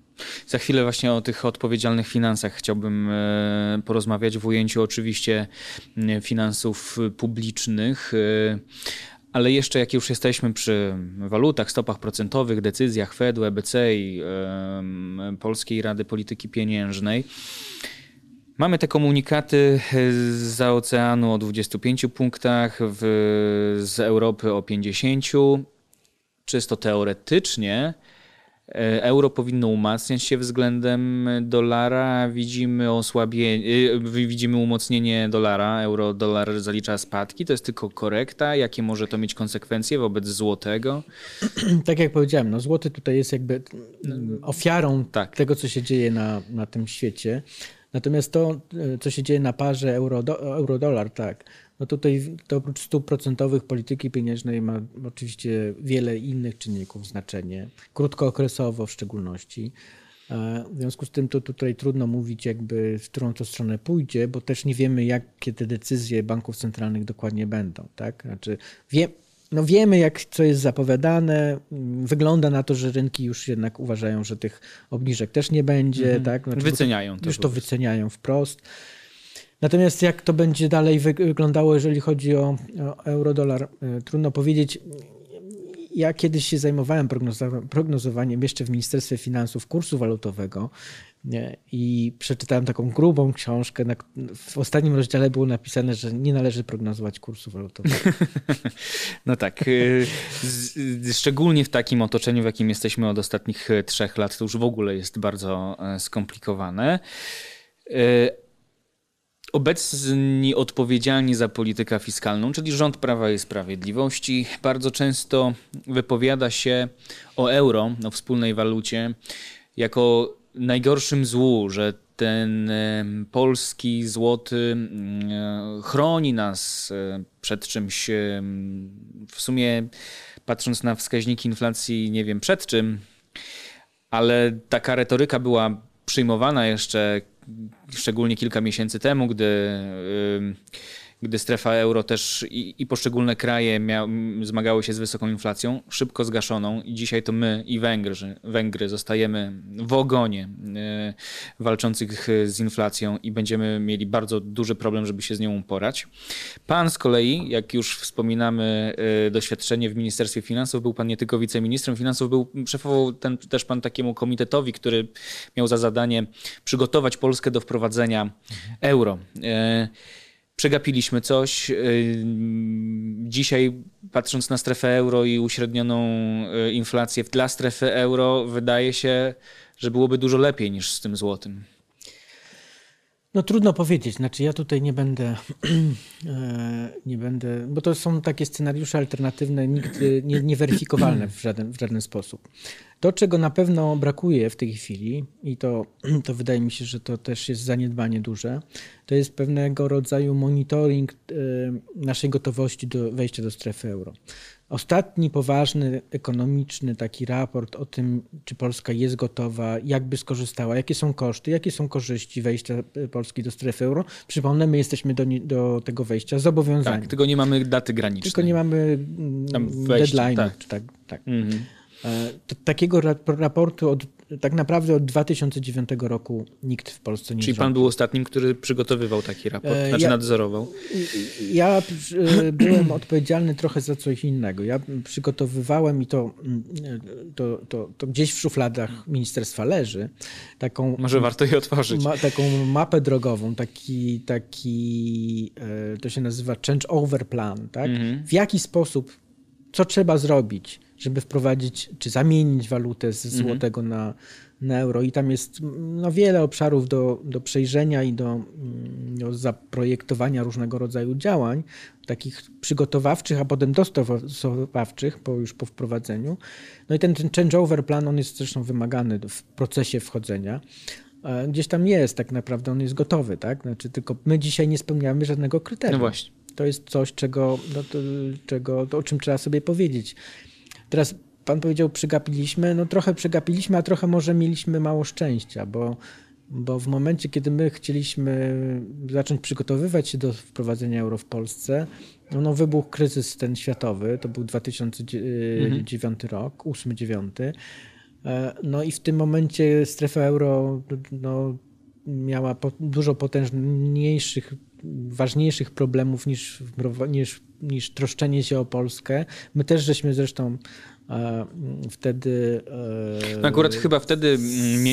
Za chwilę właśnie o tych odpowiedzialnych finansach chciałbym e, porozmawiać w ujęciu oczywiście m, finansów publicznych. Ale jeszcze jak już jesteśmy przy walutach, stopach procentowych, decyzjach Fedu, EBC i Polskiej Rady Polityki Pieniężnej, Mamy te komunikaty z oceanu o 25 punktach, w, z Europy o 50. Czysto teoretycznie euro powinno umacniać się względem dolara. Widzimy osłabienie, e, widzimy umocnienie dolara. Euro, dolar zalicza spadki. To jest tylko korekta. Jakie może to mieć konsekwencje wobec złotego? tak jak powiedziałem, no złoty tutaj jest jakby mm, ofiarą Tak. tego, co się dzieje na, na tym świecie. Natomiast to, e, co się dzieje na parze euro-dolar, euro tak, no tutaj to oprócz stóp procentowych polityki pieniężnej ma oczywiście wiele innych czynników znaczenie, krótkookresowo w szczególności. E, W związku z tym to tutaj trudno mówić jakby w którą to stronę pójdzie, bo też nie wiemy jakie te decyzje banków centralnych dokładnie będą. Tak? Znaczy wie, no wiemy jak co jest zapowiadane, wygląda na to, że rynki już jednak uważają, że tych obniżek też nie będzie. Tak? Znaczy, Wyceniają to. już to wyceniają wprost. Natomiast jak to będzie dalej wy- wyglądało, jeżeli chodzi o, o euro-dolar, e, trudno powiedzieć. Ja kiedyś się zajmowałem prognozowaniem jeszcze w Ministerstwie Finansów kursu walutowego i przeczytałem taką grubą książkę. W ostatnim rozdziale było napisane, że nie należy prognozować kursu walutowego. No tak. y, y, Szczególnie w takim otoczeniu, w jakim jesteśmy od ostatnich y, trzech lat, to już w ogóle jest bardzo e, skomplikowane. Obecni odpowiedzialni za politykę fiskalną, czyli rząd Prawa i Sprawiedliwości, bardzo często wypowiada się o euro, o wspólnej walucie, jako najgorszym złu, że ten polski złoty chroni nas przed czymś. W sumie, patrząc na wskaźniki inflacji, nie wiem przed czym, ale taka retoryka była przyjmowana jeszcze szczególnie kilka miesięcy temu, gdy gdy strefa euro też i, i poszczególne kraje mia, zmagały się z wysoką inflacją, szybko zgaszoną i dzisiaj to my i Węgrzy, Węgry zostajemy w ogonie e, walczących z inflacją i będziemy mieli bardzo duży problem, żeby się z nią uporać. Pan z kolei, jak już wspominamy e, doświadczenie w Ministerstwie Finansów, był pan nie tylko wiceministrem finansów, był szefował ten, też pan takiemu komitetowi, który miał za zadanie przygotować Polskę do wprowadzenia euro. E, przegapiliśmy coś. Y, dzisiaj, patrząc na strefę euro i uśrednioną y, inflację dla strefy euro, wydaje się, że byłoby dużo lepiej niż z tym złotym. No trudno powiedzieć, znaczy ja tutaj nie będę, e, nie będę, bo to są takie scenariusze alternatywne, nigdy nie, nieweryfikowalne w żaden, w żaden sposób. To, czego na pewno brakuje w tej chwili, i to, to wydaje mi się, że to też jest zaniedbanie duże, to jest pewnego rodzaju monitoring e, naszej gotowości do wejścia do strefy euro. Ostatni poważny ekonomiczny taki raport o tym, czy Polska jest gotowa, jakby skorzystała, jakie są koszty, jakie są korzyści wejścia e, Polski do strefy euro. Przypomnę, my jesteśmy do, do tego wejścia zobowiązani. Tak, tylko nie mamy daty granicznej. Tylko nie mamy deadline. Tak. tak, tak. Mhm. E, takiego raportu od, tak naprawdę od 2009 roku nikt w Polsce nie Czyli pan był ostatnim, który przygotowywał taki raport, e, znaczy ja, nadzorował? Ja e, byłem odpowiedzialny trochę za coś innego. Ja przygotowywałem i to, mm, to, to, to gdzieś w szufladach ministerstwa leży. Taką, Może warto je otworzyć. Ma, taką mapę drogową, taki, taki to się nazywa change over plan. Tak? Mhm. W jaki sposób, co trzeba zrobić, żeby wprowadzić czy zamienić walutę z mhm. złotego mhm. na, na euro. I tam jest no, wiele obszarów do, do przejrzenia i do, mm, do zaprojektowania różnego rodzaju działań, takich przygotowawczych, a potem dostosowawczych po, już po wprowadzeniu. No i ten, ten changeover plan, on jest zresztą wymagany w procesie wchodzenia gdzieś tam jest tak naprawdę, on jest gotowy, tak? Znaczy, tylko my dzisiaj nie spełniamy żadnego kryterium. No właśnie. To jest coś, czego, no to, czego, to, o czym trzeba sobie powiedzieć. Teraz pan powiedział, przegapiliśmy. No trochę przegapiliśmy, a trochę może mieliśmy mało szczęścia, bo, bo w momencie, kiedy my chcieliśmy zacząć przygotowywać się do wprowadzenia euro w Polsce, no, no wybuchł kryzys ten światowy, to był 2009 mhm. rok, 8-9. E, no i w tym momencie strefa euro no, miała po, dużo potężniejszych, ważniejszych problemów niż, niż niż troszczenie się o Polskę. My też żeśmy zresztą e, wtedy. E, no akurat chyba wtedy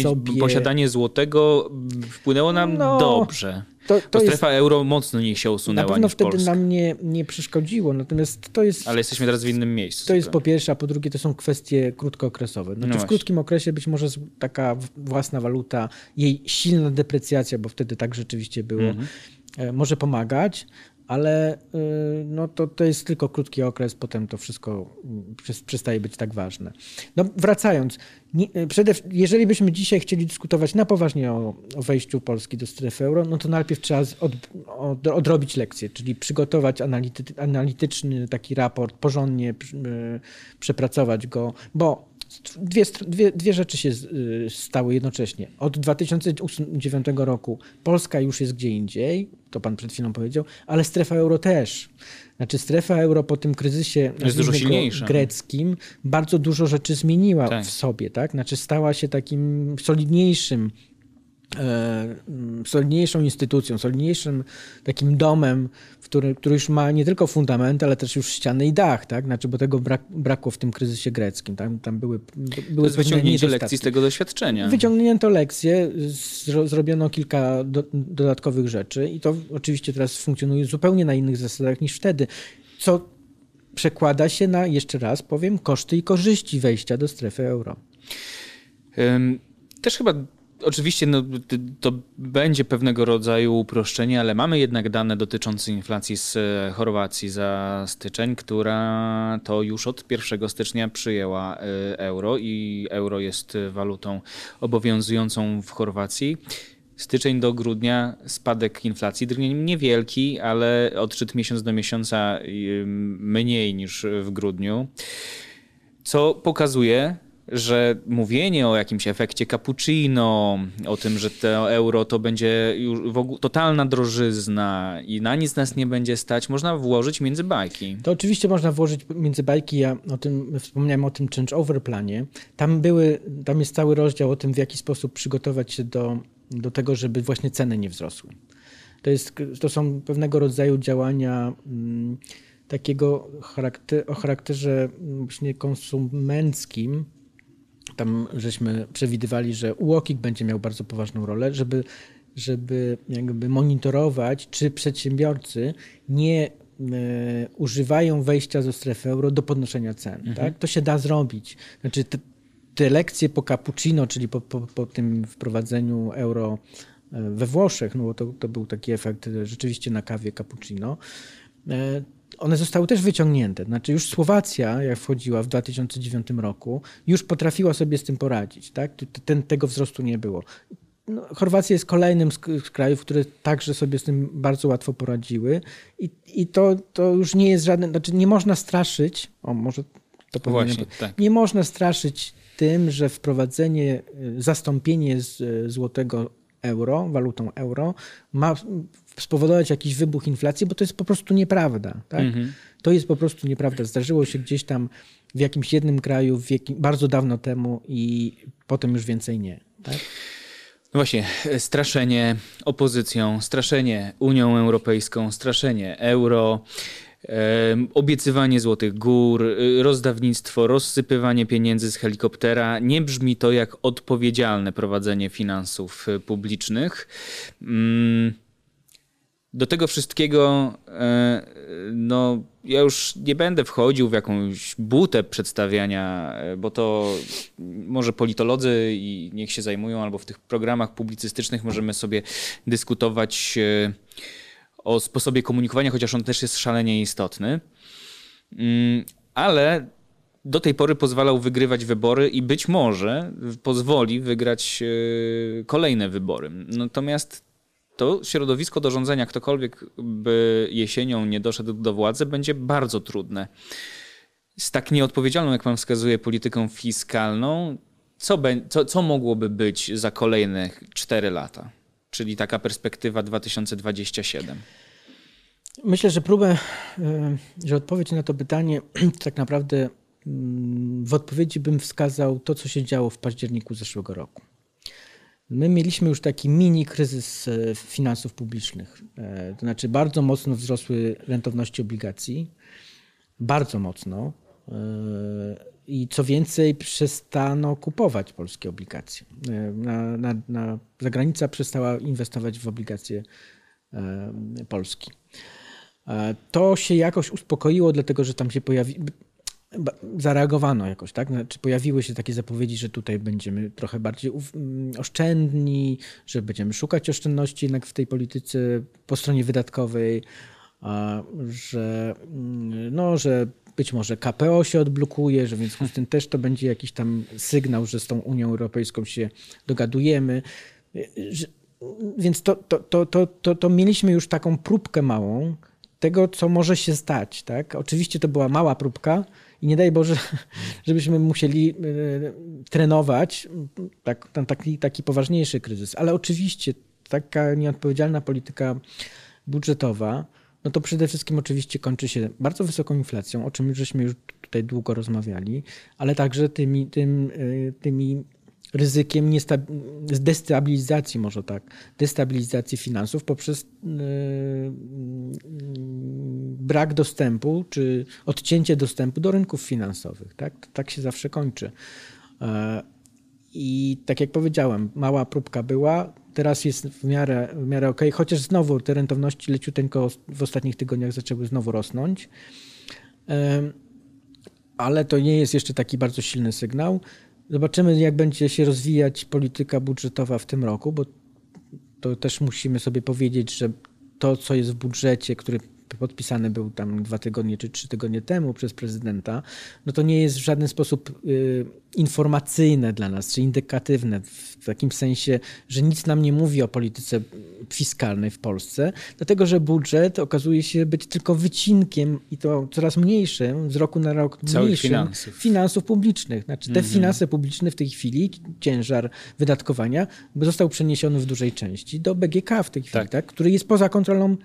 sobie... posiadanie złotego wpłynęło nam no, dobrze. To, to strefa jest, euro mocno nie się usunęła. Na pewno wtedy Polska. nam nie, nie przeszkodziło, natomiast to jest. Ale jesteśmy teraz w innym miejscu. To jest po pierwsze, a po drugie to są kwestie krótkookresowe. Znaczy no w krótkim okresie być może taka własna waluta, jej silna deprecjacja, bo wtedy tak rzeczywiście było, mhm. E, może pomagać ale y, no to, to jest tylko krótki okres, potem to wszystko mm, przestaje być tak ważne. No wracając, y, przede, jeżeli byśmy dzisiaj chcieli dyskutować na poważnie o, o wejściu Polski do strefy euro, no to najpierw trzeba od, od, odrobić lekcje, czyli przygotować anality, analityczny taki raport, porządnie przepracować go, bo dwie, dwie, dwie rzeczy się stały jednocześnie. Od 2009 roku Polska już jest gdzie indziej, to pan przed chwilą powiedział, ale strefa euro też. Znaczy strefa euro po tym kryzysie greckim bardzo dużo rzeczy zmieniła tak. w sobie, tak? Znaczy stała się takim solidniejszym solidniejszą instytucją, solidniejszym takim domem, który, który już ma nie tylko fundament, ale też już ściany i dach, tak? Znaczy, bo tego brak, brakło w tym kryzysie greckim. Tam, tam były, były to wyciągnięcie lekcji z tego doświadczenia. Wyciągnięto lekcje, zro, zrobiono kilka do, dodatkowych rzeczy i to oczywiście teraz funkcjonuje zupełnie na innych zasadach niż wtedy, co przekłada się na, jeszcze raz powiem, koszty i korzyści wejścia do strefy euro. Też chyba Oczywiście no, to będzie pewnego rodzaju uproszczenie, ale mamy jednak dane dotyczące inflacji z e, Chorwacji za styczeń, która to już od 1 stycznia przyjęła e, euro i euro jest walutą obowiązującą w Chorwacji. Styczeń do grudnia spadek inflacji, niewielki, ale odczyt miesiąc do miesiąca mniej niż w grudniu, co pokazuje, że mówienie o jakimś efekcie cappuccino, o tym, że to euro to będzie już totalna drożyzna i na nic nas nie będzie stać, można włożyć między bajki. To oczywiście można włożyć między bajki. Ja o tym wspomniałem o tym change-over planie. Tam były, tam jest cały rozdział o tym, w jaki sposób przygotować się do, do tego, żeby właśnie ceny nie wzrosły. To, jest, to są pewnego rodzaju działania mm, takiego charakter, o charakterze właśnie konsumenckim, tam żeśmy przewidywali, że UOKiK będzie miał bardzo poważną rolę, żeby, żeby jakby monitorować, czy przedsiębiorcy nie e, używają wejścia ze strefy euro do podnoszenia cen. Mhm. Tak? To się da zrobić. Znaczy te, te lekcje po cappuccino, czyli po, po, po tym wprowadzeniu euro e, we Włoszech, no bo to, to był taki efekt rzeczywiście na kawie cappuccino, e, one zostały też wyciągnięte. Znaczy już Słowacja, jak wchodziła w 2009 roku, już potrafiła sobie z tym poradzić. Tak? Ten, tego wzrostu nie było. No, Chorwacja jest kolejnym z, z, krajów, które także sobie z tym bardzo łatwo poradziły i, i to, to już nie jest żaden, znaczy nie można straszyć, o może to Właśnie, tak. nie można straszyć tym, że wprowadzenie, y, zastąpienie z y, złotego euro, walutą euro, ma spowodować jakiś wybuch inflacji, bo to jest po prostu nieprawda. Tak? Mhm. To jest po prostu nieprawda. Zdarzyło się gdzieś tam w jakimś jednym kraju w jakim, bardzo dawno temu i potem już więcej nie. Tak? No właśnie, straszenie opozycją, straszenie Unią Europejską, straszenie euro, obiecywanie złotych gór, y, rozdawnictwo, rozsypywanie pieniędzy z helikoptera. Nie brzmi to jak odpowiedzialne prowadzenie finansów y, publicznych. Mm, do tego wszystkiego, e, no, ja już nie będę wchodził w jakąś butę przedstawiania, e, bo to może politolodzy i niech się zajmują, albo w tych programach publicystycznych możemy sobie dyskutować e, o sposobie komunikowania, chociaż on też jest szalenie istotny. Mm, ale do tej pory pozwalał wygrywać wybory i być może pozwoli wygrać kolejne wybory. Natomiast to środowisko do rządzenia, ktokolwiek by jesienią nie doszedł do władzy, będzie bardzo trudne. Z tak nieodpowiedzialną, jak pan wskazuje, polityką fiskalną, co, be, co, co mogłoby być za kolejne 4 lata? Czyli taka perspektywa 2027. Myślę, że próbę, e, że odpowiedź na to pytanie tak naprawdę mm, w odpowiedzi bym wskazał to, co się działo w październiku zeszłego roku. My mieliśmy już taki mini kryzys e, finansów publicznych. E, to znaczy bardzo mocno wzrosły rentowności obligacji. Bardzo mocno. E, I co więcej, przestano kupować polskie obligacje. Na, na, na, zagranica przestała inwestować w obligacje Polski. To się jakoś uspokoiło, dlatego że tam się pojawi, zareagowano jakoś, tak? Znaczy pojawiły się takie zapowiedzi, że tutaj będziemy trochę bardziej mm, oszczędni, że będziemy szukać oszczędności jednak w tej polityce po stronie wydatkowej, że, mm, no, że być może KPO się odblokuje, że więc z tym też to będzie jakiś tam sygnał, że z tą Unią Europejską się dogadujemy. Więc to, to, to, to, to, to mieliśmy już taką próbkę małą tego, co może się stać. Tak? Oczywiście to była mała próbka, i nie daj Boże, żebyśmy musieli e, trenować tak, taki, taki poważniejszy kryzys. Ale oczywiście taka nieodpowiedzialna polityka budżetowa, no to przede wszystkim oczywiście kończy się bardzo wysoką inflacją, o czym żeśmy już tutaj długo rozmawiali, ale także tymi, tym, e, tymi ryzykiem destabilizacji, może tak, destabilizacji finansów poprzez yy, brak dostępu czy odcięcie dostępu do rynków finansowych. Tak, tak się zawsze kończy. E, I tak jak powiedziałem, mała próbka była, teraz jest w miarę, w miarę ok, chociaż znowu te rentowności leciuteńko w ostatnich tygodniach zaczęły znowu rosnąć. E, ale to nie jest jeszcze taki bardzo silny sygnał. Zobaczymy, jak będzie się rozwijać polityka budżetowa w tym roku, bo to też musimy sobie powiedzieć, że to, co jest w budżecie, który podpisany był tam dwa tygodnie czy trzy tygodnie temu przez prezydenta, no to nie jest w żaden sposób y, informacyjne dla nas, czy indykatywne w takim sensie, że nic nam nie mówi o polityce fiskalnej w Polsce, dlatego że budżet okazuje się być tylko wycinkiem i to coraz mniejszym, z roku na rok mniejszym finansów. finansów publicznych. Znaczy te mm -hmm. finanse publiczne w tej chwili, ciężar wydatkowania został przeniesiony w dużej części do BGK w tej chwili, tak. tak który jest poza kontrolą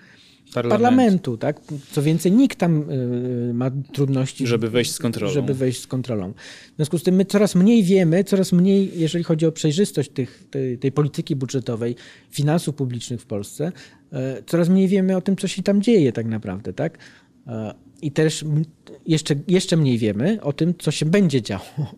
parlamentu. parlamentu. tak? Co więcej, nikt tam y, ma trudności, żeby wejść z kontrolą. Żeby wejść z kontrolą. W związku z tym my coraz mniej wiemy, coraz mniej, jeżeli chodzi o przejrzystość tych, tej, tej polityki budżetowej, finansów publicznych w Polsce, e, coraz mniej wiemy o tym, co się tam dzieje tak naprawdę, tak? I też jeszcze, jeszcze mniej wiemy o tym, co się będzie działo.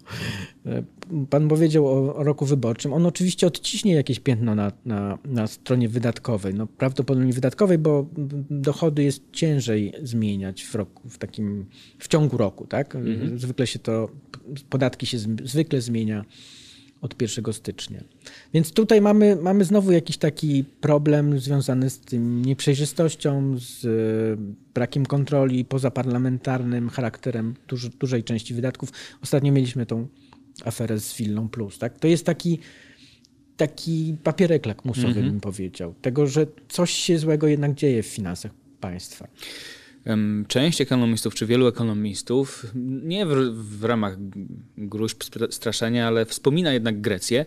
Pan powiedział o, o, roku wyborczym. On oczywiście odciśnie jakieś piętno na, na, na stronie wydatkowej. No, prawdopodobnie wydatkowej, bo dochody jest ciężej zmieniać w roku, w takim, w ciągu roku, tak? Mhm. Zwykle się to, podatki się zwykle zmienia od 1 stycznia. Więc tutaj mamy, mamy znowu jakiś taki problem związany z tym nieprzejrzystością, z e, brakiem kontroli, pozaparlamentarnym charakterem duży, dużej części wydatków. Ostatnio mieliśmy tą aferę z Willą Plus. Tak? To jest taki, taki papierek lakmusowy, mm -hmm. bym powiedział. Tego, że coś się złego jednak dzieje w finansach państwa. Część ekonomistów, czy wielu ekonomistów, nie w, w ramach gruźb straszenia, ale wspomina jednak Grecję.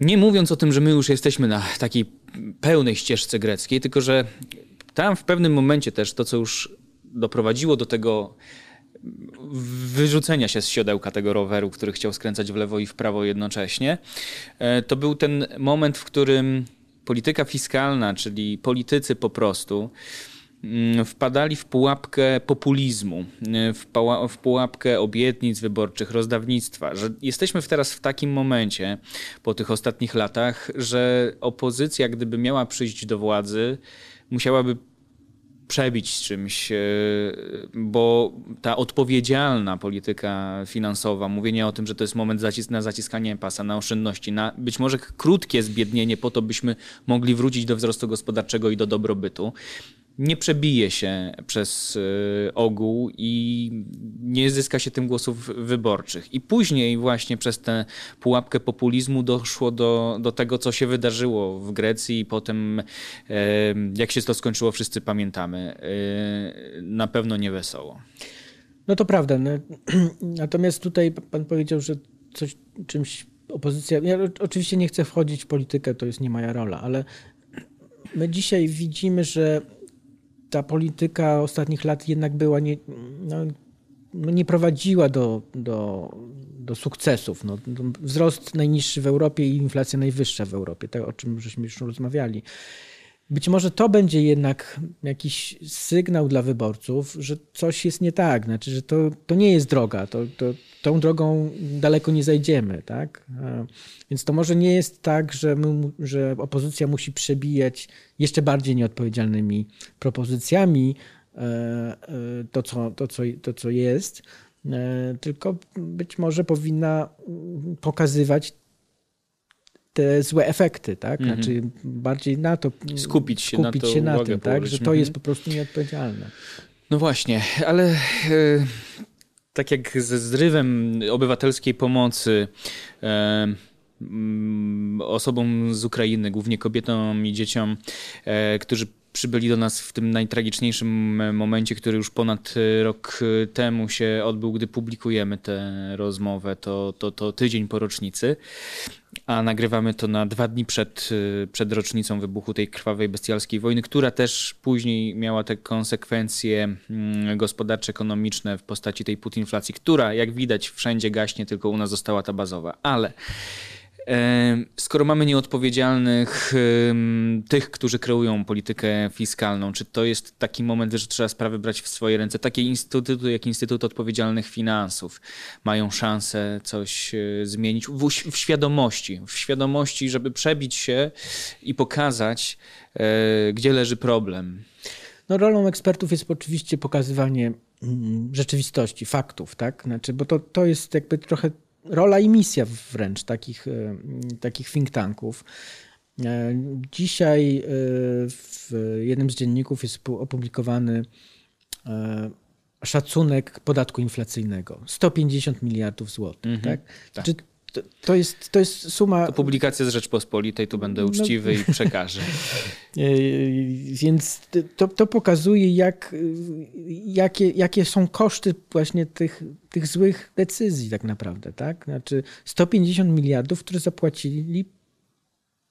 Nie mówiąc o tym, że my już jesteśmy na takiej pełnej ścieżce greckiej, tylko że tam w pewnym momencie też to, co już doprowadziło do tego wyrzucenia się z siodełka tego roweru, który chciał skręcać w lewo i w prawo jednocześnie, e, to był ten moment, w którym polityka fiskalna, czyli politycy po prostu, wpadali w pułapkę populizmu, y, w, pułapkę obietnic wyborczych, rozdawnictwa, że jesteśmy teraz w takim momencie po tych ostatnich latach, że opozycja, gdyby miała przyjść do władzy, musiałaby przebić czymś, y, bo ta odpowiedzialna polityka finansowa, mówienie o tym, że to jest moment na zaciskanie pasa, na oszczędności, na być może krótkie zbiednienie po to, byśmy mogli wrócić do wzrostu gospodarczego i do dobrobytu, nie przebije się przez y, ogół i nie zyska się tym głosów wyborczych. I później właśnie przez tę pułapkę populizmu doszło do, do tego, co się wydarzyło w Grecji i potem jak się to skończyło, wszyscy pamiętamy. Y, na pewno nie wesoło. No to prawda. No, natomiast tutaj pan powiedział, że coś czymś opozycja. Ja oczywiście nie chcę wchodzić w politykę, to jest nie moja rola, ale my dzisiaj widzimy, że ta polityka ostatnich lat jednak była nie, no, nie prowadziła do, do, do sukcesów. No, wzrost najniższy w Europie i inflacja najwyższa w Europie, tak, o czym żeśmy już rozmawiali. Być może to będzie jednak jakiś sygnał dla wyborców, że coś jest nie tak, znaczy, że to, to nie jest droga, to, to, tą drogą daleko nie zajdziemy. Tak? Więc to może nie jest tak, że, my, że opozycja musi przebijać jeszcze bardziej nieodpowiedzialnymi propozycjami e, e, to, co, to, co, to, co jest, e, tylko być może powinna pokazywać te złe efekty, tak? Mhm. Znaczy bardziej na to skupić się skupić na, się na tym, tak? Że to jest po prostu nieodpowiedzialne. No właśnie, ale e, tak jak ze zrywem obywatelskiej pomocy e, osobom z Ukrainy, głównie kobietom i dzieciom, e, którzy przybyli do nas w tym najtragiczniejszym momencie, który już ponad rok temu się odbył, gdy publikujemy tę rozmowę, to, to, to tydzień po rocznicy a nagrywamy to na dwa dni przed, y, przed rocznicą wybuchu tej krwawej, bestialskiej wojny, która też później miała te konsekwencje mm, gospodarcze, ekonomiczne w postaci tej putinflacji, która jak widać wszędzie gaśnie, tylko u nas została ta bazowa. Ale Skoro mamy nieodpowiedzialnych tych, którzy kreują politykę fiskalną, czy to jest taki moment, że trzeba sprawy brać w swoje ręce? Takie instytuty jak Instytut Odpowiedzialnych Finansów mają szansę coś e, zmienić w, w świadomości, w świadomości, żeby przebić się i pokazać, e, gdzie leży problem. No, rolą ekspertów jest oczywiście pokazywanie mm, rzeczywistości, faktów, tak? Znaczy, bo to, to jest jakby trochę rola i misja wręcz takich, takich think tanków. Dzisiaj w jednym z dzienników jest opublikowany szacunek podatku inflacyjnego 150 miliardów złotych. Mhm, tak? tak. Czy to, to, jest, to jest suma. To publikacja z Rzeczpospolitej, tu będę no. uczciwy no, i przekażę. E, więc to, to pokazuje, jak, jakie, jakie są koszty właśnie tych, tych złych decyzji, tak naprawdę. Tak? Znaczy 150 miliardów, które zapłacili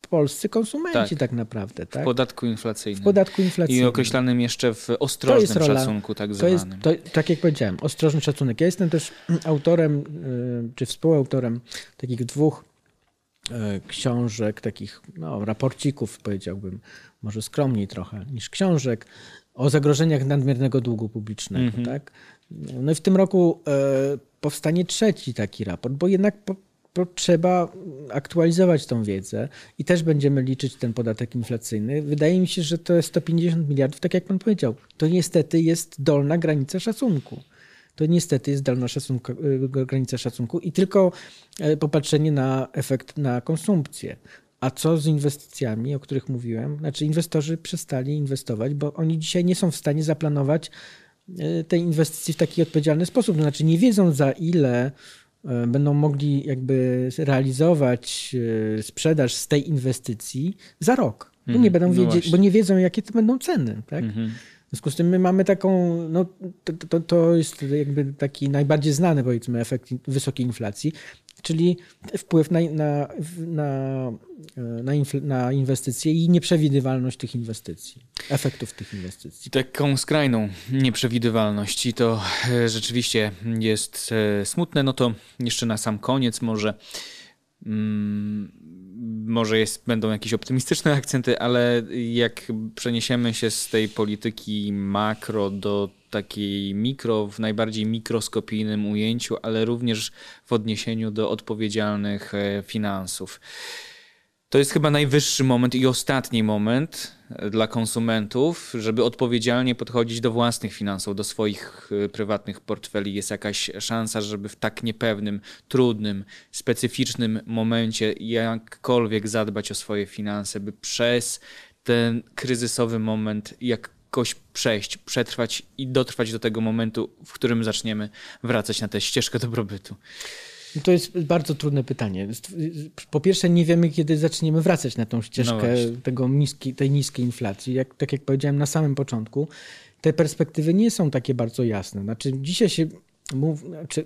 polscy konsumenci tak, tak naprawdę. Tak? W podatku inflacyjnym. W podatku inflacyjnym. I określanym jeszcze w ostrożnym rola, szacunku tak zwanym. To jest, to, tak jak powiedziałem, ostrożny szacunek. Ja jestem też autorem, y, czy współautorem takich dwóch y, książek, takich no, raporcików, powiedziałbym, może skromniej trochę niż książek, o zagrożeniach nadmiernego długu publicznego. Mm -hmm. Tak? No i w tym roku e, powstanie trzeci taki raport, bo jednak po, trzeba aktualizować tą wiedzę i też będziemy liczyć ten podatek inflacyjny. Wydaje mi się, że to jest 150 miliardów, tak jak pan powiedział. To niestety jest dolna granica szacunku. To niestety jest dolna y, granica szacunku i tylko e, popatrzenie na efekt na konsumpcję. A co z inwestycjami, o których mówiłem? Znaczy, inwestorzy przestali inwestować, bo oni dzisiaj nie są w stanie zaplanować e, tej inwestycji w taki odpowiedzialny sposób. Znaczy, nie wiedzą za ile E, będą mogli jakby realizować e, sprzedaż z tej inwestycji za rok. Bo nie mhm. będą no wiedzieć, bo nie wiedzą, jakie to będą ceny. Tak? Mhm. W związku z tym my mamy taką, no to, to, to jest jakby taki najbardziej znany powiedzmy efekt wysokiej inflacji, czyli wpływ na, na, na, na, na inwestycje i nieprzewidywalność tych inwestycji, efektów tych inwestycji. Taką skrajną nieprzewidywalność i to e, rzeczywiście jest e, smutne. No to jeszcze na sam koniec może mm, może jest, będą jakieś optymistyczne akcenty, ale jak przeniesiemy się z tej polityki makro do takiej mikro, w najbardziej mikroskopijnym ujęciu, ale również w odniesieniu do odpowiedzialnych e, finansów. To jest chyba najwyższy moment i ostatni moment e, dla konsumentów, żeby odpowiedzialnie podchodzić do własnych finansów, do swoich e, prywatnych portfeli. Jest jakaś szansa, żeby w tak niepewnym, trudnym, specyficznym momencie jakkolwiek zadbać o swoje finanse, by przez ten kryzysowy moment jakoś przejść, przetrwać i dotrwać do tego momentu, w którym zaczniemy wracać na tę ścieżkę dobrobytu. To jest bardzo trudne pytanie. Po pierwsze, nie wiemy, kiedy zaczniemy wracać na tą ścieżkę no tego niski, tej niskiej inflacji. Jak, tak jak powiedziałem na samym początku, te perspektywy nie są takie bardzo jasne. Znaczy, dzisiaj się mówi, znaczy,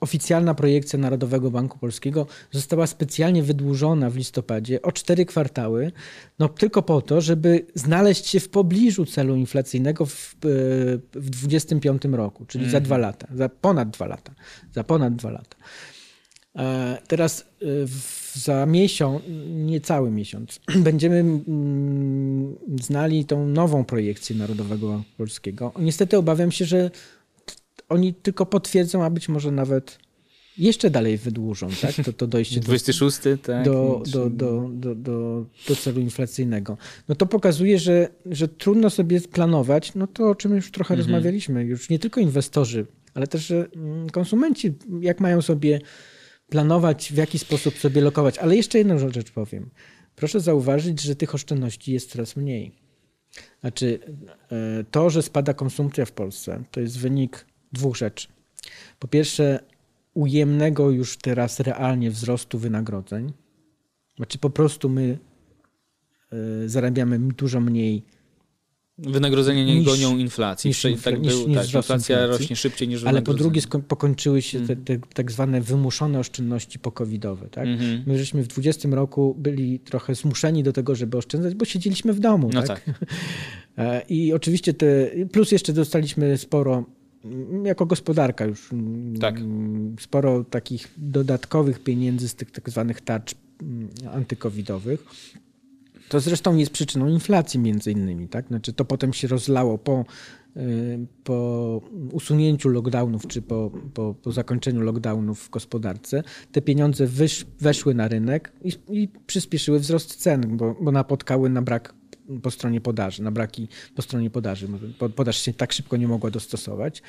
oficjalna projekcja Narodowego Banku Polskiego została specjalnie wydłużona w listopadzie o cztery kwartały, no tylko po to, żeby znaleźć się w pobliżu celu inflacyjnego w 2025 roku, czyli mm. za dwa lata, za ponad dwa lata, za ponad dwa lata. E, teraz e, za miesiąc, niecały miesiąc, będziemy mm, znali tą nową projekcję Narodowego Banku Polskiego. Niestety obawiam się, że oni tylko potwierdzą, a być może nawet jeszcze dalej wydłużą tak? to, to dojście 26, do, tak? do, do, do, do, do, do celu inflacyjnego. No to pokazuje, że, że trudno sobie planować, no to o czym już trochę mhm. rozmawialiśmy, już nie tylko inwestorzy, ale też mm, konsumenci, jak mają sobie planować, w jaki sposób sobie lokować. Ale jeszcze jedną rzecz powiem. Proszę zauważyć, że tych oszczędności jest coraz mniej. Znaczy, e, to, że spada konsumpcja w Polsce, to jest wynik dwóch rzeczy. Po pierwsze, ujemnego już teraz realnie wzrostu wynagrodzeń. Znaczy po prostu my y, zarabiamy dużo mniej. Wynagrodzenia nie niż, gonią inflacji. Niż, tak niż, był, niż tak, inflacja rośnie szybciej niż Ale po drugie pokończyły się te, te, tak zwane wymuszone oszczędności pokowidowe. Tak? -hmm. My żeśmy w 20 roku byli trochę zmuszeni do tego, żeby oszczędzać, bo siedzieliśmy w domu. No tak? tak. E, I oczywiście te, plus jeszcze dostaliśmy sporo jako gospodarka już tak. sporo takich dodatkowych pieniędzy z tych tak zwanych tarcz mm, antykowidowych. To zresztą jest przyczyną inflacji między innymi. Tak? Znaczy to potem się rozlało po, y, po usunięciu lockdownów czy po, po, po zakończeniu lockdownów w gospodarce. Te pieniądze wysz, weszły na rynek i, i przyspieszyły wzrost cen, bo, bo napotkały na brak po stronie podaży, na braki po stronie podaży. Podaż się tak szybko nie mogła dostosować.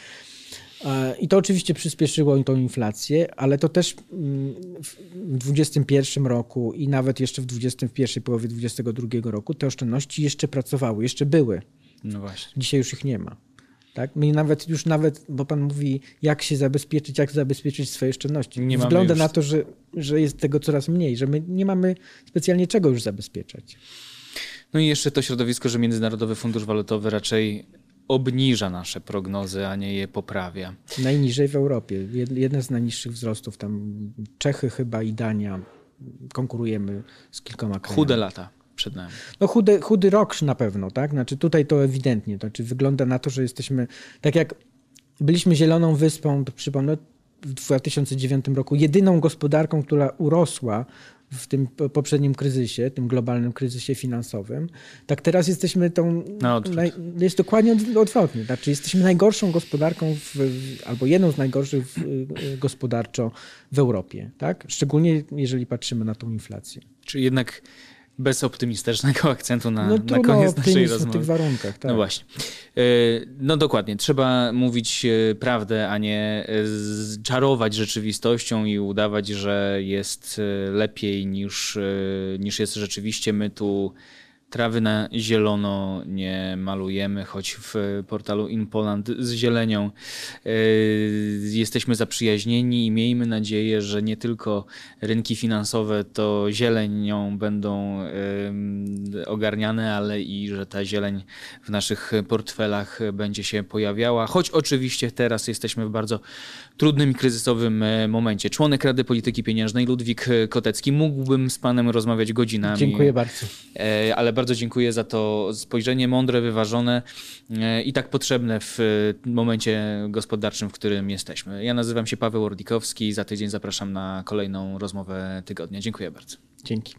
I to oczywiście przyspieszyło tą inflację, ale to też mm, w 2021 roku i nawet jeszcze w 20, w pierwszej połowie 2022 roku te oszczędności jeszcze pracowały, jeszcze były. No właśnie. Dzisiaj już ich nie ma. Tak? My nawet już nawet, bo pan mówi, jak się zabezpieczyć, jak zabezpieczyć swoje oszczędności. Nie Wygląda już... na to, że, że jest tego coraz mniej, że my nie mamy specjalnie czego już zabezpieczać. No i jeszcze to środowisko, że Międzynarodowy Fundusz Walutowy raczej obniża nasze prognozy, a nie je poprawia. Najniżej w Europie. Jeden z najniższych wzrostów. Tam Czechy chyba i Dania konkurujemy z kilkoma krajami. Chude lata przed nami. No chudy, chudy rok na pewno, tak? Znaczy tutaj to ewidentnie. To znaczy wygląda na to, że jesteśmy, tak jak byliśmy zieloną wyspą, przypomnę, w 2009 roku jedyną gospodarką, która urosła w tym poprzednim kryzysie, tym globalnym kryzysie finansowym, tak teraz jesteśmy tą. Naj, jest dokładnie odwrotnie. Znaczy, jesteśmy najgorszą gospodarką, w, albo jedną z najgorszych w, gospodarczo w Europie. Tak? Szczególnie jeżeli patrzymy na tą inflację. Czy jednak bez optymistycznego akcentu na, no na koniec naszej rozmowy. w tych warunkach, tak. No właśnie. E, no dokładnie. Trzeba mówić e, prawdę, a nie e, czarować rzeczywistością i udawać, że jest lepiej niż, niż jest rzeczywiście. My tu trawy na zielono nie malujemy, choć w portalu InPoland z zielenią e, jesteśmy zaprzyjaźnieni i miejmy nadzieję, że nie tylko rynki finansowe to zielenią będą ogarniane, ale i że ta zieleń w naszych portfelach będzie się pojawiała, choć oczywiście teraz jesteśmy w bardzo trudnym i kryzysowym e, momencie. Członek Rady Polityki Pieniężnej Ludwik Kotecki. Mógłbym z panem rozmawiać godzinami. Dziękuję bardzo. E, ale bardzo dziękuję za to spojrzenie mądre, wyważone e, i tak potrzebne w momencie gospodarczym, w którym jesteśmy. Ja nazywam się Paweł Ordikowski. Za tydzień zapraszam na kolejną rozmowę tygodnia. Dziękuję bardzo. Dzięki.